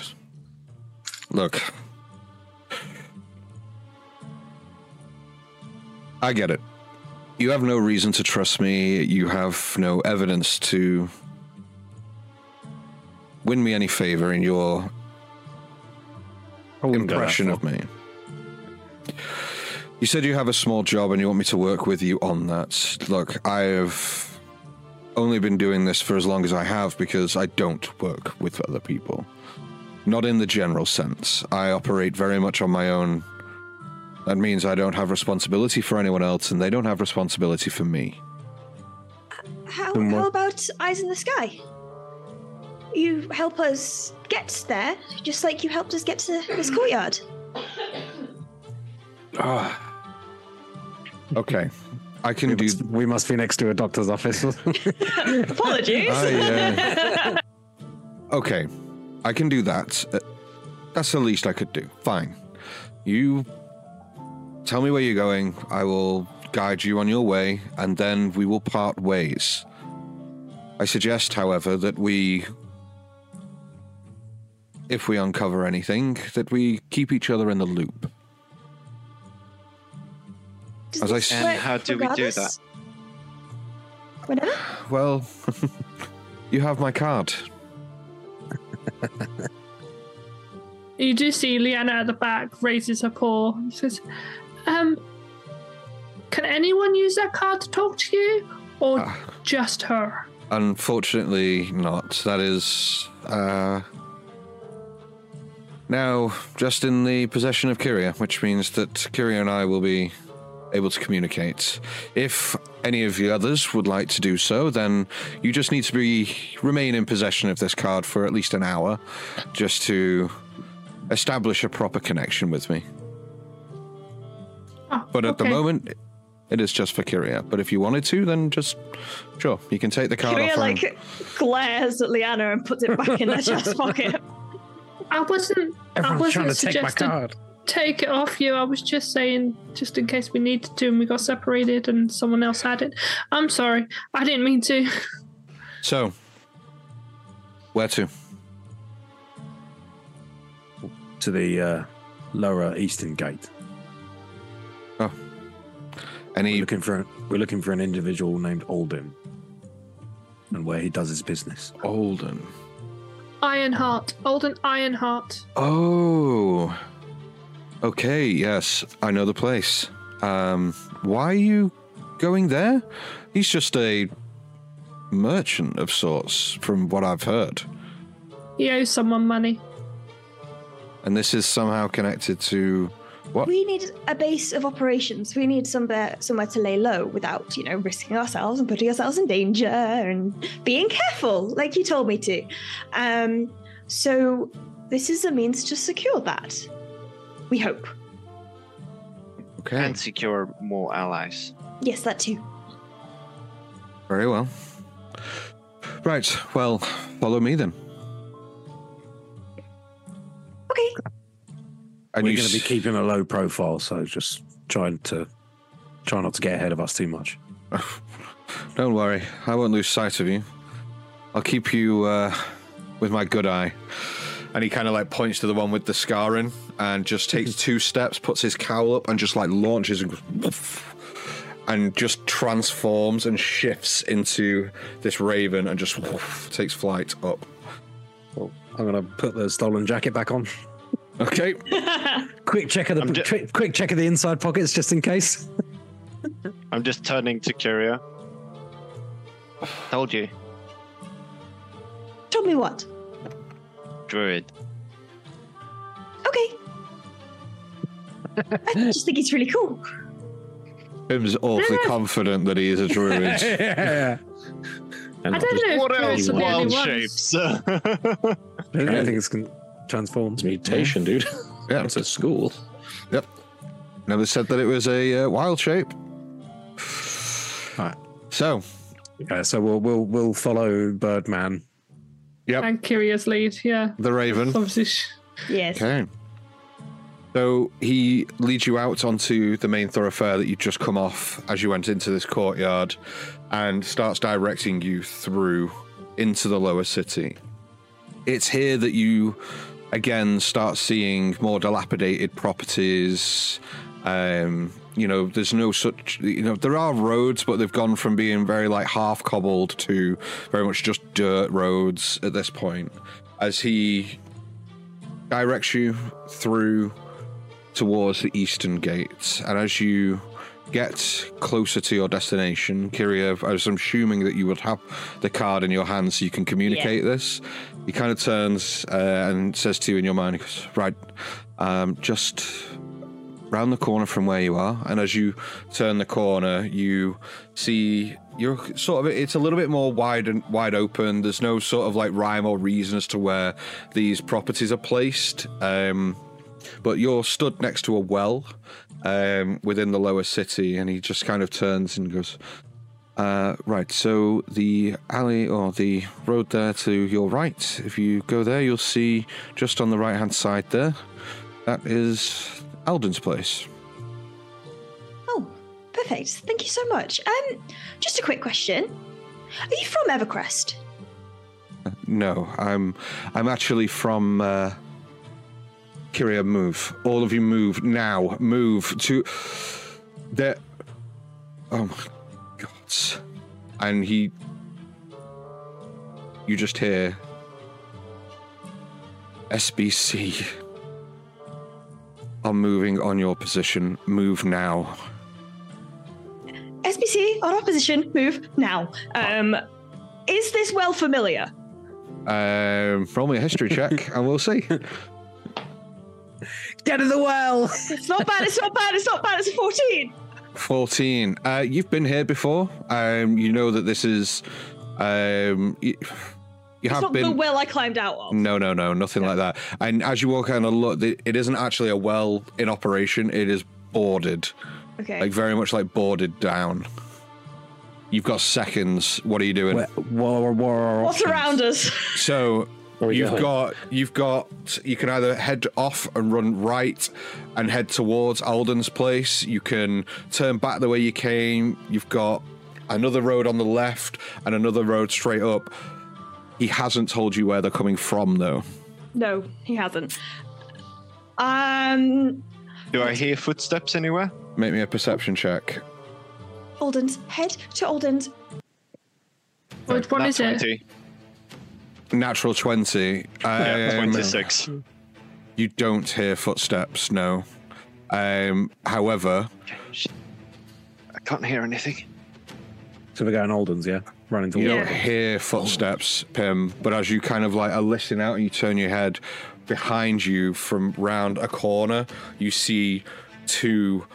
Speaker 3: Look. I get it. You have no reason to trust me. You have no evidence to win me any favor in your
Speaker 1: I wouldn't go that
Speaker 3: impression of me. You said you have a small job and you want me to work with you on that. Look, I have only been doing this for as long as I have because I don't work with other people. Not in the general sense. I operate very much on my own. That means I don't have responsibility for anyone else and they don't have responsibility for me.
Speaker 7: How,
Speaker 1: what-
Speaker 7: how about eyes in the sky? You help us get there, just like you helped us get to this courtyard. Ah.
Speaker 3: Okay. I can
Speaker 1: We
Speaker 3: do
Speaker 1: must, we must be next to a doctor's office.
Speaker 4: Apologies.
Speaker 3: I, uh, okay, I can do that. Uh, that's the least I could do. Fine. You tell me where you're going. I will guide you on your way, and then we will part ways. I suggest, however, that we, if we uncover anything, that we keep each other in the loop.
Speaker 7: Does
Speaker 3: As I
Speaker 7: this
Speaker 3: s-
Speaker 2: And
Speaker 7: work
Speaker 2: how do we do
Speaker 7: regardless? Whenever?
Speaker 3: Well, you have my card.
Speaker 6: You do see Liana at the back raises her paw and says, um, can anyone use that card to talk to you? Or
Speaker 3: Ah.
Speaker 6: just her?
Speaker 3: Unfortunately, not. That is, uh. Now, just in the possession of Kyria, which means that Kyria and I will be able to communicate. If any of the others would like to do so, then you just need to be remain in possession of this card for at least an hour, just to establish a proper connection with me.
Speaker 6: Oh,
Speaker 3: But at the moment, it is just for Kyria. But if you wanted to, then just sure, you can take the card
Speaker 4: Kyria
Speaker 3: off. her
Speaker 4: like glares at Liana and puts it back in their chest pocket.
Speaker 6: I wasn't. I
Speaker 1: Everyone's
Speaker 6: wasn't
Speaker 1: trying to take my card.
Speaker 6: Take it off you. I was just saying, just in case we needed to and we got separated and someone else had it. I'm sorry. I didn't mean to.
Speaker 3: So, where to?
Speaker 1: To the uh, lower eastern gate. We're
Speaker 3: Any?
Speaker 1: looking for we're looking for an individual named Alden, and where he does his business.
Speaker 3: Olden.
Speaker 6: Ironheart. Olden Ironheart.
Speaker 3: Oh. Okay. Yes, I know the place. Um, why are you going there? He's just a merchant of sorts, from what I've heard.
Speaker 6: He owes someone money.
Speaker 3: And this is somehow connected to what?
Speaker 7: We need a base of operations. We need somewhere somewhere to lay low without, you know, risking ourselves and putting ourselves in danger and being careful, like you told me to. Um, so this is a means to secure that. We hope.
Speaker 3: Okay.
Speaker 2: And secure more allies.
Speaker 7: Yes, that too.
Speaker 3: Very well. Right. Well, follow me then.
Speaker 7: Okay.
Speaker 3: And
Speaker 1: we're
Speaker 3: you
Speaker 1: going to be keeping a low profile, so just trying to try not to get ahead of us too much.
Speaker 3: Don't worry, I won't lose sight of you. I'll keep you uh, with my good eye. And he kind of like points to the one with the scarring and just takes hmm. two steps, puts his cowl up, and just like launches and goes, and just transforms and shifts into this raven and just woof, takes flight up.
Speaker 1: Well, I'm going to put the stolen jacket back on.
Speaker 3: Okay.
Speaker 1: Quick check of the
Speaker 2: I'm ju-
Speaker 1: tri- quick check of the inside pockets just in case.
Speaker 2: I'm just turning to Kyria. Told you,
Speaker 7: Told me what?
Speaker 2: Druid.
Speaker 7: Okay. I just think it's really cool.
Speaker 3: Pim's awfully confident that he is a druid.
Speaker 1: yeah.
Speaker 5: And
Speaker 6: I don't know.
Speaker 2: What else?
Speaker 6: are the only
Speaker 2: Wild shapes.
Speaker 1: I think it's can transform.
Speaker 5: It's mutation, dude.
Speaker 3: Yeah.
Speaker 5: It's a school.
Speaker 3: Yep. Never said that it was a uh, wild shape.
Speaker 1: Right.
Speaker 3: So,
Speaker 1: Yeah, so we'll we'll we'll follow Birdman.
Speaker 3: Yep,
Speaker 6: And Kyria's lead, yeah.
Speaker 3: the raven.
Speaker 6: Obviously, sh-
Speaker 7: Yes.
Speaker 3: Okay. So he leads you out onto the main thoroughfare that you just come off as you went into this courtyard and starts directing you through into the lower city. It's here that you again start seeing more dilapidated properties. Um, you know, there's no such, you know, there are roads, but they've gone from being very like half cobbled to very much just dirt roads at this point. As he directs you through towards the eastern gate, and as you get closer to your destination, Kyria, I was assuming that you would have the card in your hand so you can communicate this. He kind of turns uh, and says to you in your mind, he goes, "Right, um, just round the corner from where you are, and as you turn the corner, you see you're sort of it's a little bit more wide and wide open. There's no sort of like rhyme or reason as to where these properties are placed. Um, but you're stood next to a well um, within the lower city, and he just kind of turns and goes, uh, "Right, so the alley or the road there to your right. If you go there, you'll see just on the right hand side there. That is Alden's place.
Speaker 7: Oh, perfect. Thank you so much. Um, just a quick question. Are you from Evercrest?
Speaker 3: No, I'm I'm actually from uh, Kyria. Move, all of you, move now. Move to there. Oh my god! And he, you just hear SBC are moving on your position. Move now.
Speaker 4: SBC on opposition, move now. Um, is this well familiar?
Speaker 3: Um, roll me a history check, and we'll see.
Speaker 8: Get in the well.
Speaker 4: It's not bad. It's not bad. It's not bad. It's a fourteen.
Speaker 3: 14. Uh, you've been here before. Um, you know that this is. Um, you, you
Speaker 4: It's
Speaker 3: have
Speaker 4: not
Speaker 3: been.
Speaker 4: the well I climbed out of.
Speaker 3: No, no, no, nothing like that. And as you walk out and look, it it isn't actually a well in operation. It is boarded,
Speaker 4: Okay.
Speaker 3: like very much like boarded down. You've got seconds. What are you doing?
Speaker 8: Where, where, where,
Speaker 4: What's around us?
Speaker 3: So
Speaker 5: Where are we
Speaker 3: you've
Speaker 5: going?
Speaker 3: got you've got you can either head off and run right and head towards Alden's place. You can turn back the way you came. You've got another road on the left and another road straight up. He hasn't told you where they're coming from though.
Speaker 4: No, he hasn't. Um,
Speaker 2: Do I hear footsteps anywhere?
Speaker 3: Make me a perception check.
Speaker 7: Alden's. Head to Alden's.
Speaker 6: Which one
Speaker 2: Nat
Speaker 6: is it?
Speaker 3: Natural 20.
Speaker 2: Yeah,
Speaker 3: Um,
Speaker 2: 26.
Speaker 3: You don't hear footsteps, no. Um, however,
Speaker 2: I can't hear anything.
Speaker 8: So we're going Alden's, yeah? Running
Speaker 3: You
Speaker 8: towards
Speaker 3: don't hear footsteps, Pim, but as you kind of like are listening out and you turn your head behind you from round a corner, you see two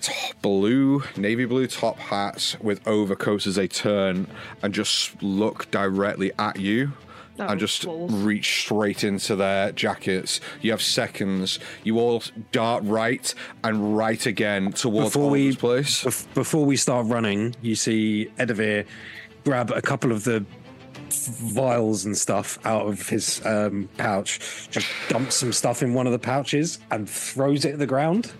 Speaker 3: top blue, navy blue top hats with overcoats as they turn and just look directly at you. And just
Speaker 4: balls.
Speaker 3: reach straight into their jackets. You have seconds. You all dart right and right again towards
Speaker 8: Before we-
Speaker 3: place.
Speaker 8: Bef- Before we start running, you see Edivir grab a couple of the vials and stuff out of his um, pouch, just dumps some stuff in one of the pouches and throws it at the ground.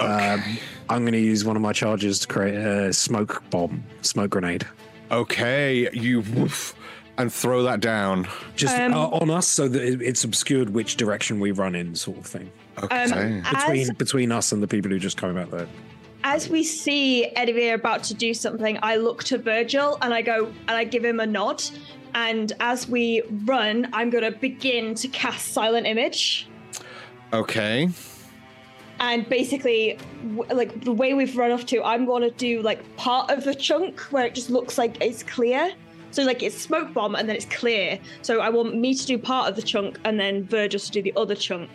Speaker 8: Um, I'm going to use one of my charges to create a smoke bomb, smoke grenade,
Speaker 3: Okay, you woof and throw that down.
Speaker 8: just
Speaker 4: Um,
Speaker 8: uh, on us so that it- it's obscured which direction we run in, sort of thing.
Speaker 3: Okay.
Speaker 4: Um,
Speaker 8: Between
Speaker 4: As-
Speaker 8: between us and the people who just came out there.
Speaker 4: as we see Edivir about to do something, I look to Virgil and I go and I give him a nod. And as we run, I'm going to begin to cast Silent Image.
Speaker 3: okay.
Speaker 4: And basically, w- like the way we've run off to, I'm going to do like part of the chunk where it just looks like it's clear. So like it's smoke bomb and then it's clear. So I want me to do part of the chunk and then Virgil to do the other chunk.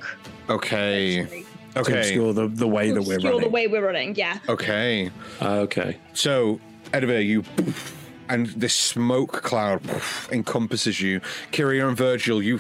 Speaker 3: Okay.
Speaker 8: To
Speaker 3: Okay.
Speaker 8: obscure the, the way that we're
Speaker 4: Obscure
Speaker 8: running.
Speaker 4: the way we're running, yeah.
Speaker 3: Okay.
Speaker 5: Ah, okay.
Speaker 3: So, Edivir, you and this smoke cloud encompasses you. Kyria and Virgil, you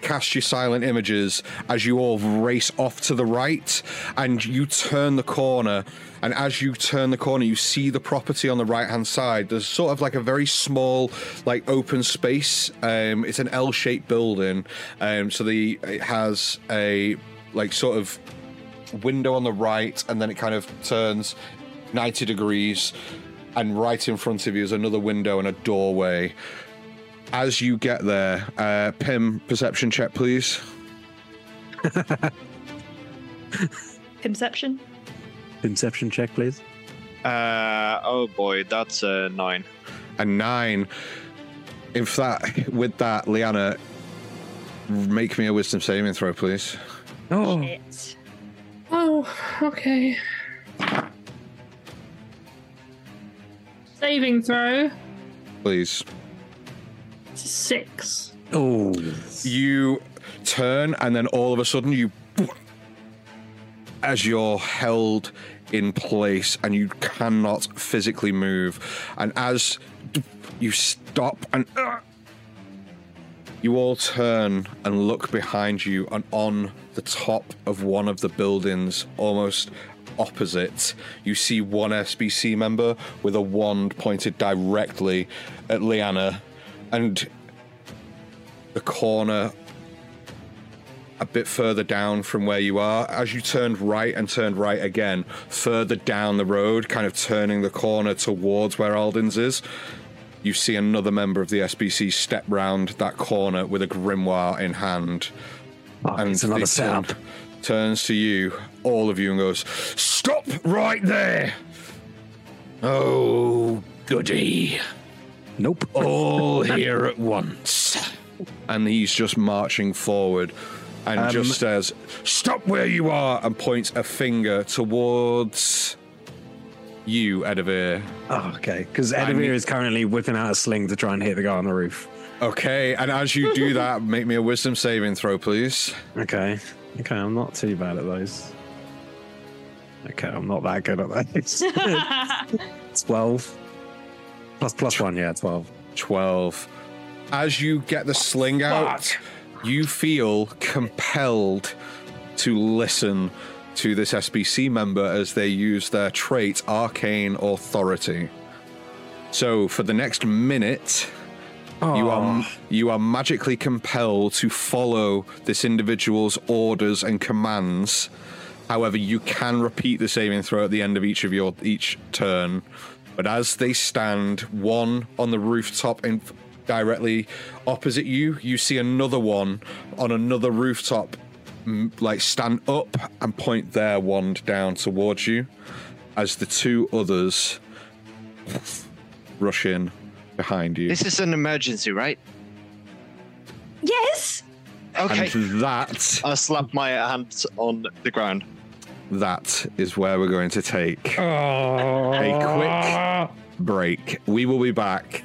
Speaker 3: cast your silent images as you all race off to the right, and you turn the corner. And as you turn the corner, you see the property on the right hand side. There's sort of like a very small, like open space. Um, it's an L shaped building. Um, so the it has a like sort of window on the right, and then it kind of turns 90 degrees, and right in front of you is another window and a doorway. As you get there, uh, Pim, perception check, please.
Speaker 4: Inception.
Speaker 8: Inception check, please.
Speaker 2: Uh, oh boy, that's a nine.
Speaker 3: A nine. In fact, with that, Liana, make me a wisdom saving throw, please.
Speaker 8: Oh,
Speaker 4: Shit.
Speaker 6: Oh, okay. Saving throw
Speaker 3: Please.
Speaker 6: six.
Speaker 8: oh,
Speaker 3: You turn, and then all of a sudden, you. As you're held in place and you cannot physically move, and as you stop and. You all turn and look behind you, and on the top of one of the buildings, almost opposite, you see one SBC member with a wand pointed directly at Liana, and the corner a bit further down from where you are. As you turned right and turned right again, further down the road, kind of turning the corner towards where Alden's is, you see another member of the SBC step round that corner with a grimoire in hand.
Speaker 8: oh it's another setup.
Speaker 3: turn- turns to you, all of you, and goes, Stop right there! Oh, goody.
Speaker 8: Nope.
Speaker 3: All here at once. And he's just marching forward and
Speaker 8: Um,
Speaker 3: just says, Stop where you are! and points a finger towards you, Edivir.
Speaker 8: Oh, okay. Because
Speaker 3: I
Speaker 8: Edivir
Speaker 3: need-
Speaker 8: is currently whipping out a sling to try and hit the guy on the roof.
Speaker 3: Okay, and as you do that, make me a wisdom saving throw, please.
Speaker 8: Okay. Okay, I'm not too bad at those. Okay, I'm not that good at those. 12. Plus plus one, yeah, 12.
Speaker 3: 12. As you get the sling out, you feel compelled to listen to this SBC member as they use their trait Arcane Authority. So for the next minute, you are you are magically compelled to follow this individual's orders and commands. However, you can repeat the saving throw at the end of each of your each turn. But as they stand, one on the rooftop in directly opposite you, you see another one on another rooftop, like stand up and point their wand down towards you. As the two others rush in behind you.
Speaker 2: This is an emergency, right?
Speaker 7: Yes.
Speaker 2: Okay.
Speaker 3: And that
Speaker 2: I slap my hands on the ground.
Speaker 3: that is where we're going to take a quick break. We will be back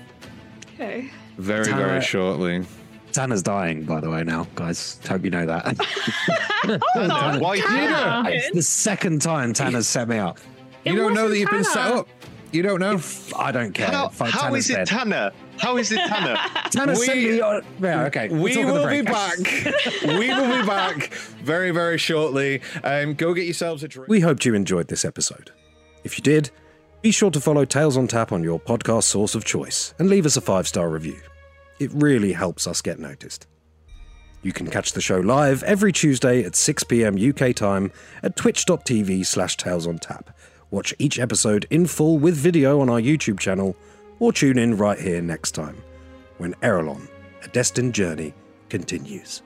Speaker 7: Okay.
Speaker 3: very,
Speaker 8: Tara-
Speaker 3: very shortly.
Speaker 8: Tanner's dying, by the way, now, guys. Hope you know that.
Speaker 2: oh, No, why do you
Speaker 8: it's the second time Tanner's set me up.
Speaker 6: It
Speaker 3: You don't know that you've been set up. You don't know.
Speaker 8: If, I don't care.
Speaker 2: How,
Speaker 8: If I-
Speaker 2: how it
Speaker 8: dead.
Speaker 2: Tanner? How is it Tanner?
Speaker 8: Tanner
Speaker 3: We-
Speaker 8: sent me on. Yeah, okay. we'll
Speaker 3: we
Speaker 8: talk on the
Speaker 3: will be back. we will be back very, very shortly. Um, go get yourselves a drink.
Speaker 1: We hoped you enjoyed this episode. If you did, be sure to follow Tales on Tap on your podcast source of choice and leave us a five star review. It really helps us get noticed. You can catch the show live every Tuesday at 6 pm UK time at twitch.tv slash Tales on Tap. Watch each episode in full with video on our YouTube channel, or tune in right here next time when Aerilon, a destined journey, continues.